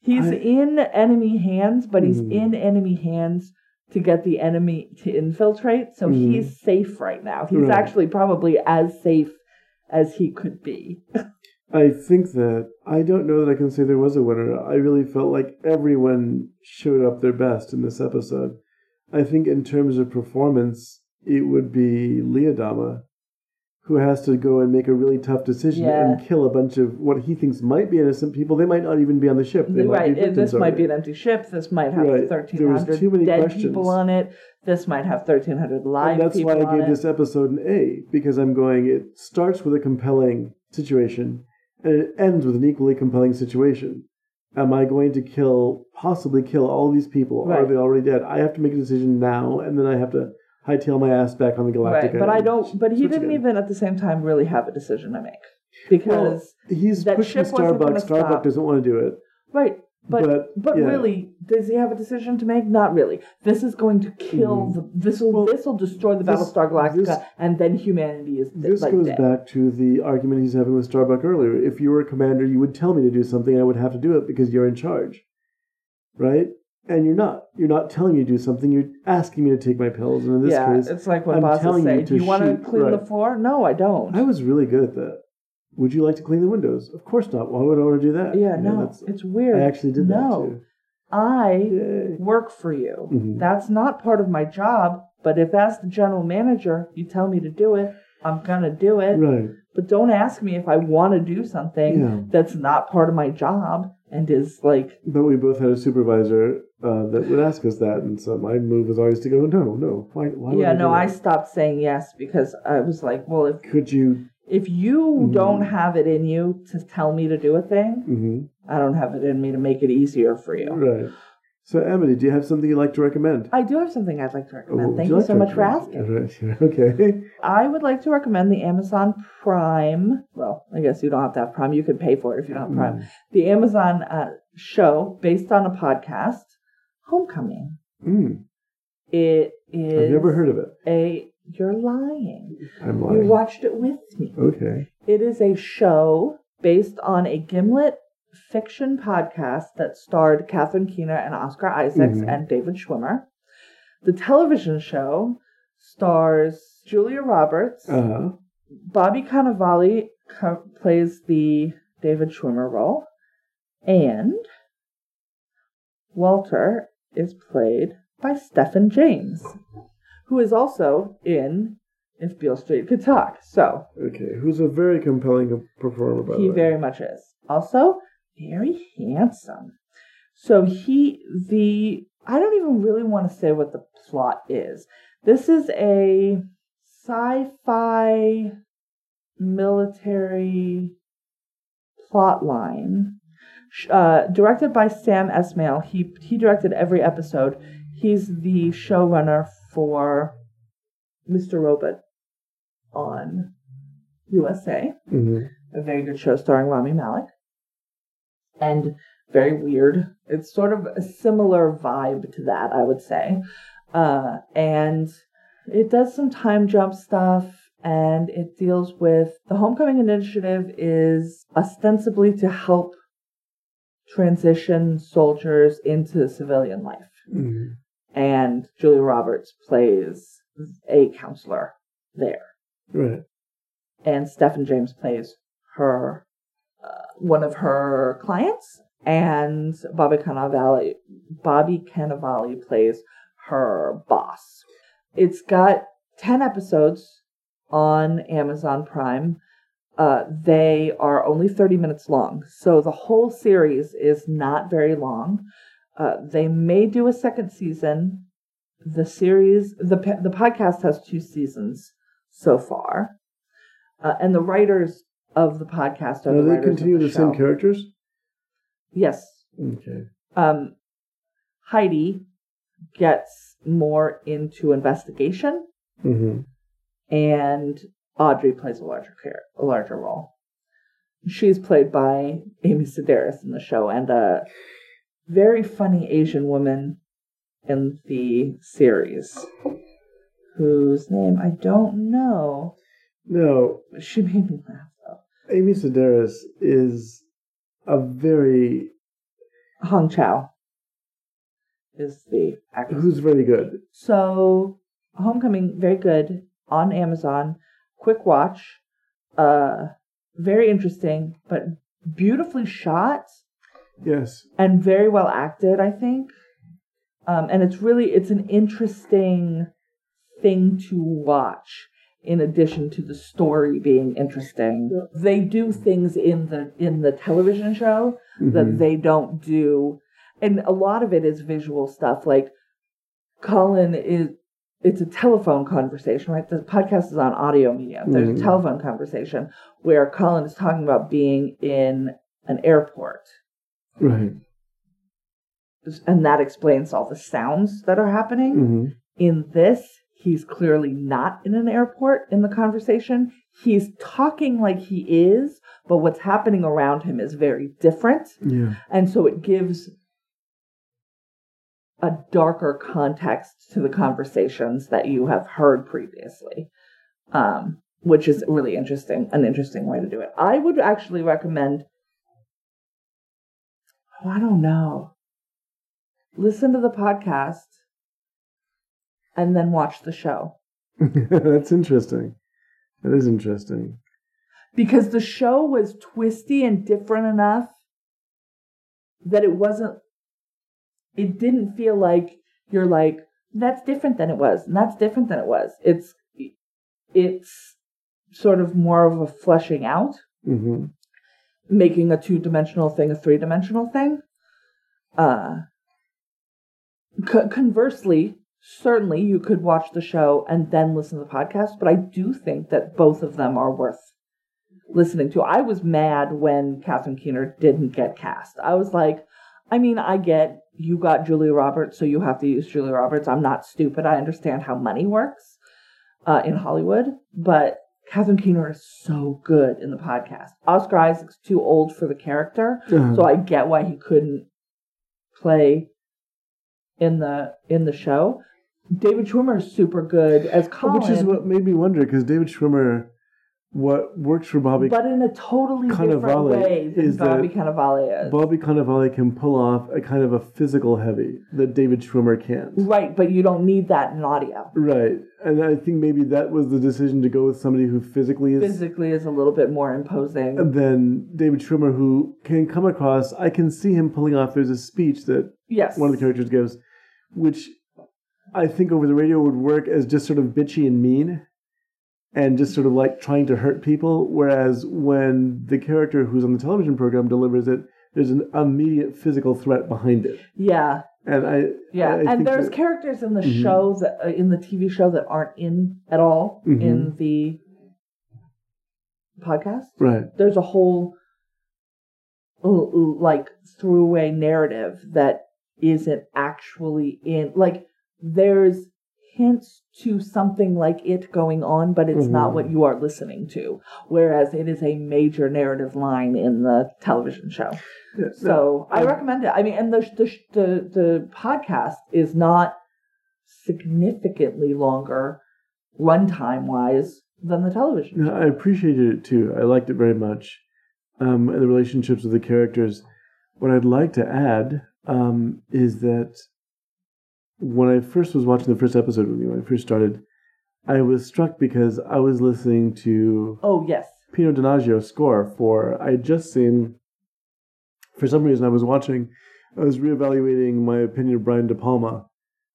He's I- in enemy hands, but he's Mhm. in enemy hands to get the enemy to infiltrate. So Mhm. he's safe right now. He's Right. actually probably as safe as he could be. I think that I don't know that I can say there was a winner. I really felt like everyone showed up their best in this episode. I think in terms of performance, it would be Lee Adama, who has to go and make a really tough decision Yeah. and kill a bunch of what he thinks might be innocent people. They might not even be on the ship. They right. this might be an empty ship. This might have Right. 1,300 too many dead questions. people on it. This might have 1,300 live And that's people why I gave it. this episode an A because I'm going. It starts with a compelling situation, and it ends with an equally compelling situation. Am I going to kill, possibly kill all these people? Are they already dead? I have to make a decision now, and then I have to hightail my ass back on the Galactica. Right, but I don't. But he didn't again. even at the same time really have a decision to make Well, because he's that pushing ship wasn't gonna Starbucks. Starbucks stop. doesn't want to do it. right. But But, but, yeah. really, does he have a decision to make? Not really. This is going to kill Mhm. the. This will Well, this will destroy the this- Battlestar Galactica, this- and then humanity is This like goes dead. back to the argument he's having with Starbuck earlier. If you were a commander, you would tell me to do something, I would have to do it because you're in charge, right? And you're not. You're not telling me to do something. You're asking me to take my pills. And in this yeah, case, it's like when I'm bosses say, you "Do you want to shoot," clean the floor?" No, I don't. I was really good at that. Would you like to clean the windows? Of course not. Why would I want to do that? yeah, You know, no, it's weird. I actually did no, that too. I Yay. work for you. Mhm. That's not part of my job. But if as the general manager you tell me to do it, I'm gonna do it. Right. But don't ask me if I want to do something Yeah. that's not part of my job and is like, But we both had a supervisor uh, that would ask us that, and so my move was always to go, no, no. Why? why yeah, no, I stopped saying yes because I was like, well, if Could you? if you Mhm. don't have it in you to tell me to do a thing, hmm I don't have it in me to make it easier for you. Right. So, Amity, do you have something you'd like to recommend? I do have something I'd like to Oh, recommend. would Thank you, like so to much for asking. Right. Okay. I would like to recommend the Amazon Prime. Well, I guess you don't have to have Prime. You can pay for it if you don't have Prime. Mm. The Amazon uh, show based on a podcast, Homecoming. Mm. It is. I've never heard of it. a. You're lying. I'm lying. You watched it with me. Okay. It is a show based on a Gimlet fiction podcast that starred Catherine Keener and Oscar Isaacs Mhm. and David Schwimmer. The television show stars Julia Roberts. Uh huh. Bobby Cannavale co- plays the David Schwimmer role, and Walter is played by Stephan James, who is also in If Beale Street Could Talk. So Okay. Who's a very compelling performer, by he the way. He very much is. Also, very handsome. So he the I don't even really want to say what the plot is. This is a sci-fi military plot line. Uh, directed by Sam Esmail. He he directed every episode. He's the showrunner for Mr. Robot on USA. hmm A very good show starring Rami Malek. And very weird. It's sort of a similar vibe to that, I would say. Uh, and it does some time jump stuff and it deals with the Homecoming Initiative is ostensibly to help transition soldiers into civilian life. hmm And Julia Roberts plays a counselor there. Right. And Stephan James plays her, uh, one of her clients. And Bobby Cannavale, Bobby Cannavale plays her boss. It's got 10 episodes on Amazon Prime. Uh, they are only 30 minutes long. So the whole series is not very long. Uh, they may do a second season. The series, the, the podcast has two seasons so far. Uh, and the writers of the podcast are Now, the do they continue the, the same characters? Yes. Okay. Um, Heidi gets more into investigation, hmm and Audrey plays a larger char- a larger role. She's played by Amy Sedaris in the show, and a very funny Asian woman in the series, whose name I don't know. No, She made me laugh though. Amy Sedaris is a very Hong Chau is the actress. who's very good. So, Homecoming, very good on Amazon. Quick watch. Uh, very interesting, but beautifully shot Yes. and very well acted, I think. Um, and it's really it's an interesting thing to watch in addition to the story being interesting. They do things in the in the television show that Mhm. they don't do and a lot of it is visual stuff like colin is it's a telephone conversation right the podcast is on audio media. there's Mhm. a telephone conversation where colin is talking about being in an airport Right. and that explains all the sounds that are happening hmm in this he's clearly not in an airport in the conversation he's talking like he is but what's happening around him is very different Yeah. And so it gives a darker context to the conversations that you have heard previously, um, which is really interesting, an interesting way to do it. I would actually recommend, oh, I don't know, listen to the podcast and then watch the show. That's interesting. That is interesting. because the show was twisty and different enough that it wasn't it didn't feel like you're like that's different than it was and that's different than it was. It's it's sort of more of a fleshing out. Hmm making a two-dimensional thing a three-dimensional thing. Uh co- conversely certainly you could watch the show and then listen to the podcast but i do think that both of them are worth listening to. I was mad when catherine keener didn't get cast. I was like i mean i get you got julia roberts so you have to use julia roberts i'm not stupid i understand how money works uh, in hollywood but catherine keener is so good in the podcast oscar isaac's too old for the character Uh-huh. so I get why he couldn't play in the in the show. David Schwimmer is super good as Colin, Which is what made me wonder because David Schwimmer, what works for Bobby but in a totally different Cannavale way than is Bobby Cannavale is. Bobby Cannavale can pull off a kind of a physical heavy that David Schwimmer can't. right, but you don't need that in audio. Right, and I think maybe that was the decision to go with somebody who physically is Physically is a little bit more imposing. than David Schwimmer, who can come across. I can see him pulling off. There's a speech that yes. one of the characters gives, which I think over the radio would work as just sort of bitchy and mean, and just sort of like trying to hurt people. Whereas when the character who's on the television program delivers it, there's an immediate physical threat behind it. yeah. And I Yeah, I- I and there's that- characters in the Mhm. show that uh, in the TV show that aren't in at all Mhm. in the podcast. right. there's a whole like throughway narrative that isn't actually in like there's hints to something like it going on, but it's not Mhm. what you are listening to. Whereas it is a major narrative line in the television show. Yeah, So I recommend it. I mean, and the the the, the podcast is not significantly longer runtime wise than the television. No, I appreciated it too. I liked it very much. Um, and the relationships with the characters. What I'd like to add um, is that when I first was watching the first episode with you, when I first started, I was struck because I was listening to Oh yes, Pino Donaggio score for I had just seen for some reason I was watching I was reevaluating my opinion of Brian De Palma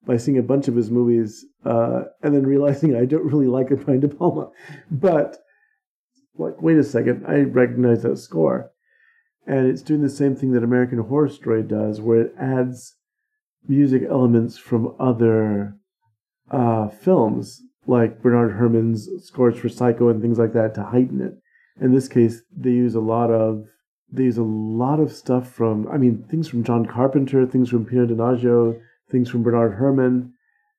by seeing a bunch of his movies uh, and then realizing I don't really like Brian De Palma. But like wait a second, I recognize that score. And it's doing the same thing that American Horror Story does where it adds music elements from other uh, films like Bernard Herrmann's scores for Psycho and things like that to heighten it. In this case, they use a lot of they use a lot of stuff from I mean things from John Carpenter, things from Pino Donaggio, things from Bernard Herrmann,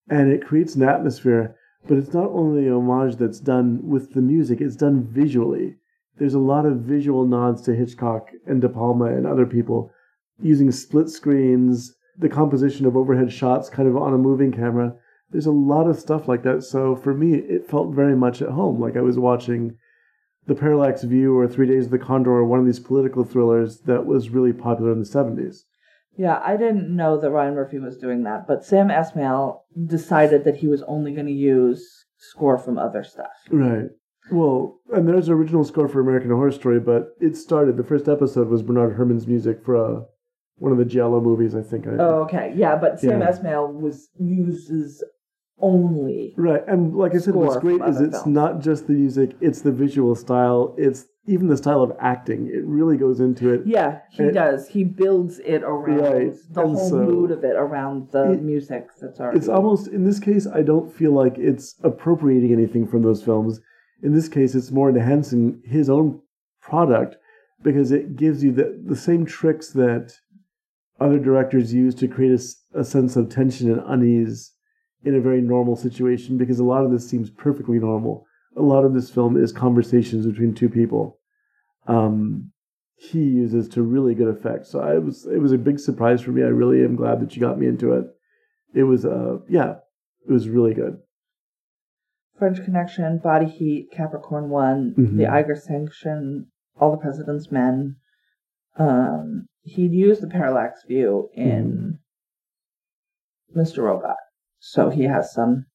and it creates an atmosphere. But it's not only homage that's done with the music; it's done visually. There's a lot of visual nods to Hitchcock and De Palma and other people using split screens, the composition of overhead shots kind of on a moving camera. There's a lot of stuff like that. So for me, it felt very much at home, like I was watching The Parallax View or Three Days of the Condor or one of these political thrillers that was really popular in the 70s. yeah. I didn't know that Ryan Murphy was doing that, but Sam Esmail decided that he was only going to use score from other stuff. Right. Well, and there's an original score for American Horror Story, but it started, the first episode was Bernard Herrmann's music for a, one of the Jello movies, I think. I, Oh, okay, yeah, but Sam Yeah. Esmail was uses only. Right, and like I said, what's great is it's films. not just the music; it's the visual style. It's even the style of acting. It really goes into it. Yeah, he It- does. He builds it around Right, the and whole so- mood of it around the It- music that's already. It's almost in this case, I don't feel like it's appropriating anything from those films. In this case, it's more enhancing his own product because it gives you the the same tricks that other directors use to create a sense of tension and unease in a very normal situation. Because a lot of this seems perfectly normal. A lot of this film is conversations between two people. Um, he uses to really good effect. So I was it was a big surprise for me. I really am glad that you got me into it. It was uh yeah, it was really good. French Connection, Body Heat, Capricorn One, Mhm. The Eiger Sanction, All the President's Men. Um, he'd used the parallax view in Mm-hmm. Mr. Robot, so he has some.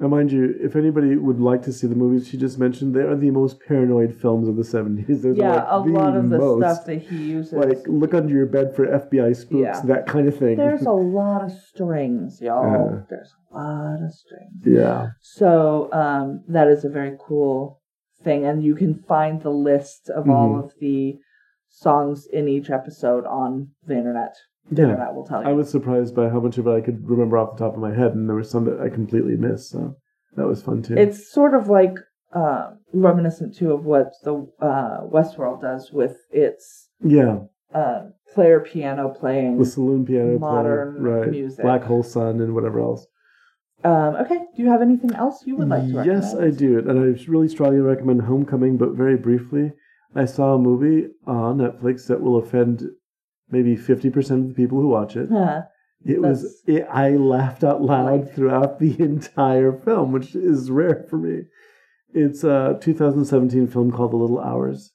Now, mind you, if anybody would like to see the movies she just mentioned, they are the most paranoid films of the seventies. yeah, a lot of the most. stuff that he uses. like look under your bed for FBI spooks, Yeah. that kind of thing. there's a lot of strings, y'all. Yeah. There's a lot of strings. yeah, So um, that is a very cool thing, and you can find the list of all Mhm. of the songs in each episode on the internet. The yeah. internet will tell you. I was surprised by how much of it I could remember off the top of my head, and there was some that I completely missed. So that was fun too. It's sort of like uh, reminiscent too of what the uh, Westworld does with its yeah, uh, player piano playing. the saloon piano, Modern right? music. Black Hole Sun, and whatever else. Um, okay, do you have anything else you would like to recommend? Yes, I do. And I really strongly recommend Homecoming, but very briefly. I saw a movie on Netflix that will offend maybe 50% of the people who watch it. Huh. It was, it, I laughed out loud Like- throughout the entire film, which is rare for me. It's a 2017 film called The Little Hours.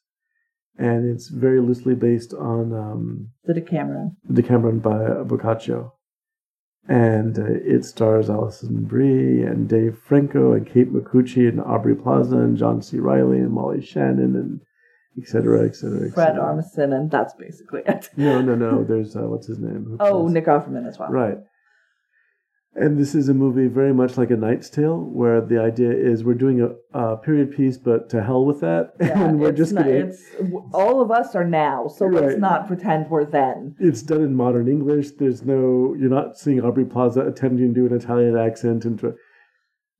And it's very loosely based on um, The Decameron. The Decameron by Boccaccio. And uh, it stars Alison Brie and Dave Franco and Kate Micucci and Aubrey Plaza and John C. Reilly and Molly Shannon and et cetera, et cetera, et Fred. Armisen, and that's basically it. No, no, no. There's, uh, what's his name? Who Oh, plays- Nick Offerman as well. Right. And this is a movie very much like A Knight's Tale, where the idea is we're doing a, a period piece, but to hell with that. Yeah, and we're just not, it's all of us are now, so let's not pretend we're then. it's done in modern English. There's no, you're not seeing Aubrey Plaza attempting to do an Italian accent. And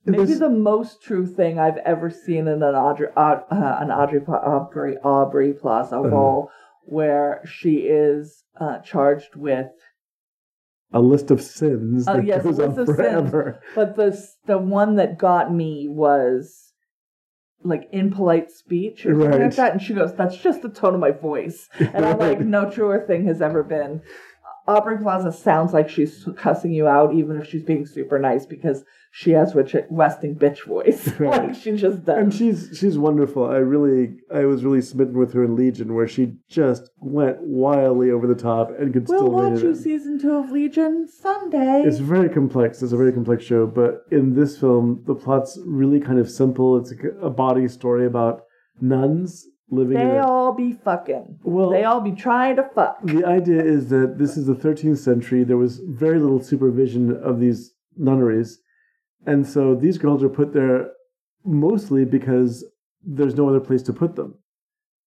Maybe This- the most true thing I've ever seen in an Audrey, uh, an Audrey, Aubrey, Aubrey Plaza Uh-huh. role, where she is uh, charged with a list of sins Oh, that yes, a goes on of sins. forever. But the the one that got me was like impolite speech or something Right. like that, and she goes, "That's just the tone of my voice," and I'm like, "No truer thing has ever been." Aubrey Plaza sounds like she's cussing you out, even if she's being super nice, because she has Rich- resting bitch voice. Right. like she just does. And she's she's wonderful. I really I was really smitten with her in Legion, where she just went wildly over the top and could we'll still rein watch you in. season two of Legion Sunday. It's very complex. It's a very complex show, but in this film, the plot's really kind of simple. It's a, a body story about nuns living in they a, all be fucking. Well- they all be trying to fuck. The idea is that this is the 13th century. There was very little supervision of these nunneries. And so these girls are put there mostly because there's no other place to put them.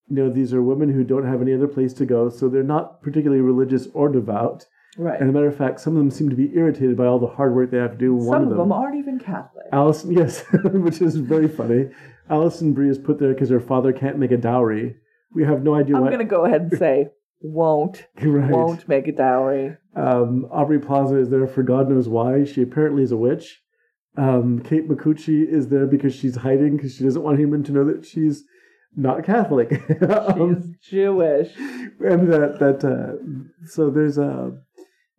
You know, these are women who don't have any other place to go, so they're not particularly religious or devout. Right. And as a matter of fact, some of them seem to be irritated by all the hard work they have to do. One Some of of them, them aren't even Catholic. Alison, yes, which is very funny. Alison Brie is put there because her father can't make a dowry. We have no idea I'm gonna go ahead and say won't Right. won't make a dowry. Um, Aubrey Plaza is there for God knows why. She apparently is a witch. Um, Kate Micucci is there because she's hiding because she doesn't want anyone to know that she's not Catholic. Um, She's Jewish. and that that uh, so there's a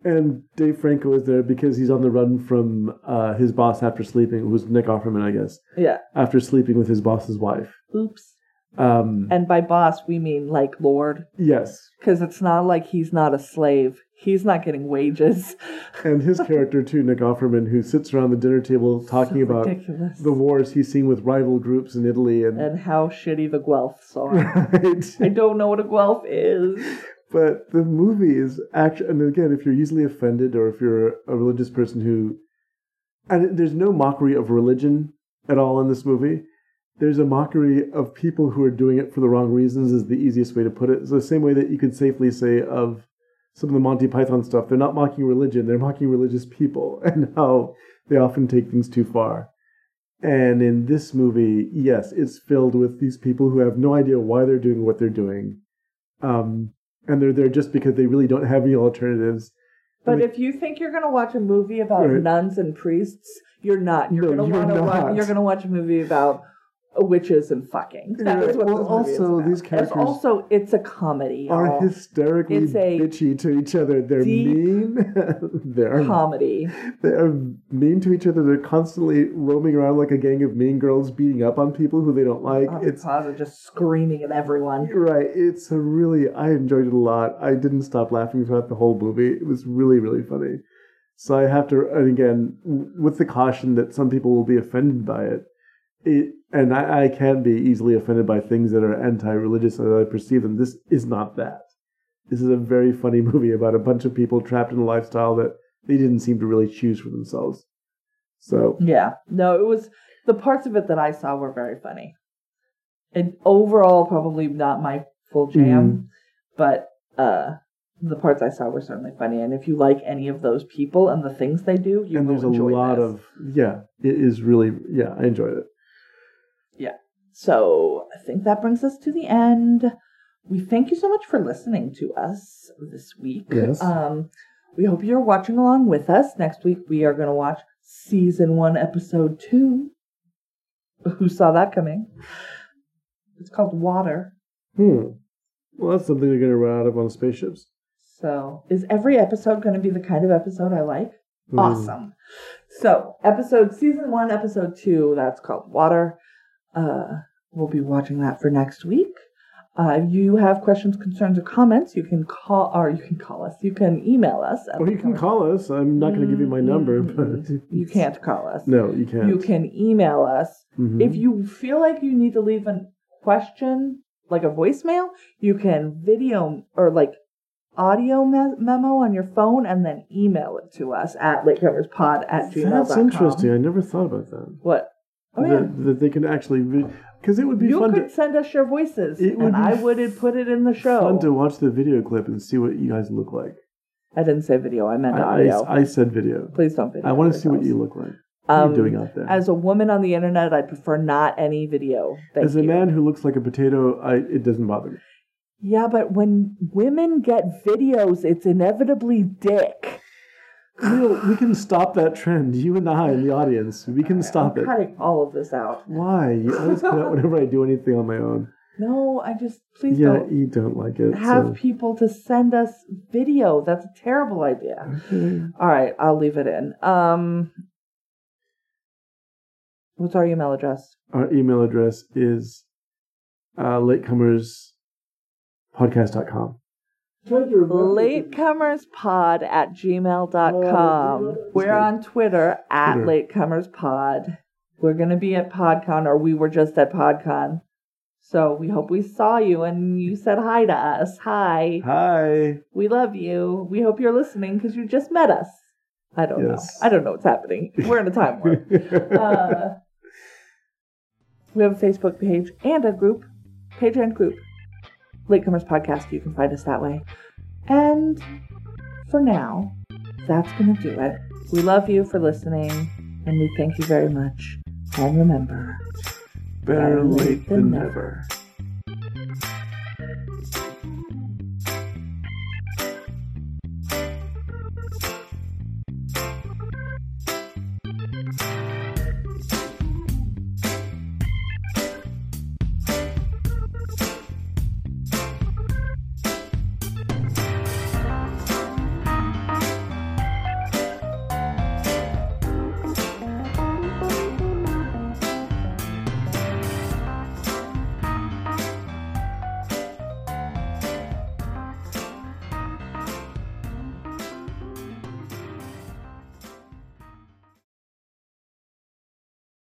and Dave Franco is there because he's on the run from uh, his boss after sleeping, who's Nick Offerman, I guess, Yeah. after sleeping with his boss's wife. Oops. Um, And by boss we mean like Lord, yes, because it's not like he's not a slave. He's not getting wages. and his character too, Nick Offerman, who sits around the dinner table talking So about ridiculous. the wars he's seen with rival groups in Italy and and how shitty the Guelphs are. right. I don't know what a Guelph is. But the movie is actually, and again, if you're easily offended or if you're a religious person who, and there's no mockery of religion at all in this movie. There's a mockery of people who are doing it for the wrong reasons, is the easiest way to put it. It's the same way that you could safely say of some of the Monty Python stuff. They're not mocking religion, they're mocking religious people and how they often take things too far. And in this movie, yes, it's filled with these people who have no idea why they're doing what they're doing. Um, and they're there just because they really don't have any alternatives. But And if you think you're gonna watch a movie about Right. nuns and priests, you're not. You're No, want to. Wa- not. you're gonna watch a movie about witches and fucking. That Yeah, is what well, this movie is also, these characters also it's a comedy. are y'all. hysterically It's a bitchy to each other. They're mean. they're comedy. they are mean to each other. They're constantly roaming around like a gang of mean girls, beating up on people who they don't like. Aubrey It's Plaza just screaming at everyone. right. It's a really. I enjoyed it a lot. I didn't stop laughing throughout the whole movie. It was really really funny. So I have to, and again, with the caution that some people will be offended by it. It and I, I can be easily offended by things that are anti-religious as I perceive them. This is not that. This is a very funny movie about a bunch of people trapped in a lifestyle that they didn't seem to really choose for themselves. So Yeah. No, it was the parts of it that I saw were very funny. And overall, probably not my full jam, Mm-hmm. but uh, the parts I saw were certainly funny. And if you like any of those people and the things they do, you and will there's a lot this. of yeah. It is really yeah. I enjoyed it. So I think that brings us to the end. We thank you so much for listening to us this week. Yes. Um, we hope you're watching along with us. Next week we are going to watch season one, episode two. Who saw that coming? It's called Water. Hmm. Well, that's something they're going to run out of on spaceships. So, is every episode going to be the kind of episode I like? Hmm. Awesome. So, episode season one, episode two, that's called Water. Uh, we'll be watching that for next week. Uh, if you have questions, concerns, or comments, you can call, or you can call us. You can email us. at Or you can call us. I'm not going to give you my number, Mm, but You can't call us. No, you can't. You can email us. Mhm. If you feel like you need to leave a question, like a voicemail, you can video or like audio me- memo on your phone and then email it to us at latecomerspod at gmail.com. That's interesting. I never thought about that. What? Oh, yeah. that, that they can actually, because it would be You fun could to send us your voices, It would and be I would put it in the show. fun to watch the video clip and see what you guys look like. I didn't say video; I meant I, audio. I, I said video. Please don't video. I want to see what you look like. What are Um, you doing out there? As a woman on the internet, I prefer not any video. Thank As a you. man who looks like a potato, I, it doesn't bother me. Yeah, but when women get videos, it's inevitably dick. Neil, we can stop that trend. You and I in the audience, we can stop I'm it. cutting all of this out. Why? You always cut out whenever I do anything on my own. No, I just please Yeah, don't you don't like it. have so- people to send us video. That's a terrible idea. Okay. All right, I'll leave it in. Um, what's our email address? Our email address is uh, latecomerspodcast.com. latecomerspod at gmail.com. We're on Twitter at latecomerspod. We're going to be at PodCon, or we were just at PodCon. So we hope we saw you and you said hi to us. Hi. Hi. We love you. We hope you're listening because you just met us. I don't Yes. know. I don't know what's happening. We're in a time warp. uh, we have a Facebook page and a group, page and group. Latecomers Podcast. You can find us that way. And for now, that's going to do it. We love you for listening, and we thank you very much. And remember, Better late than never.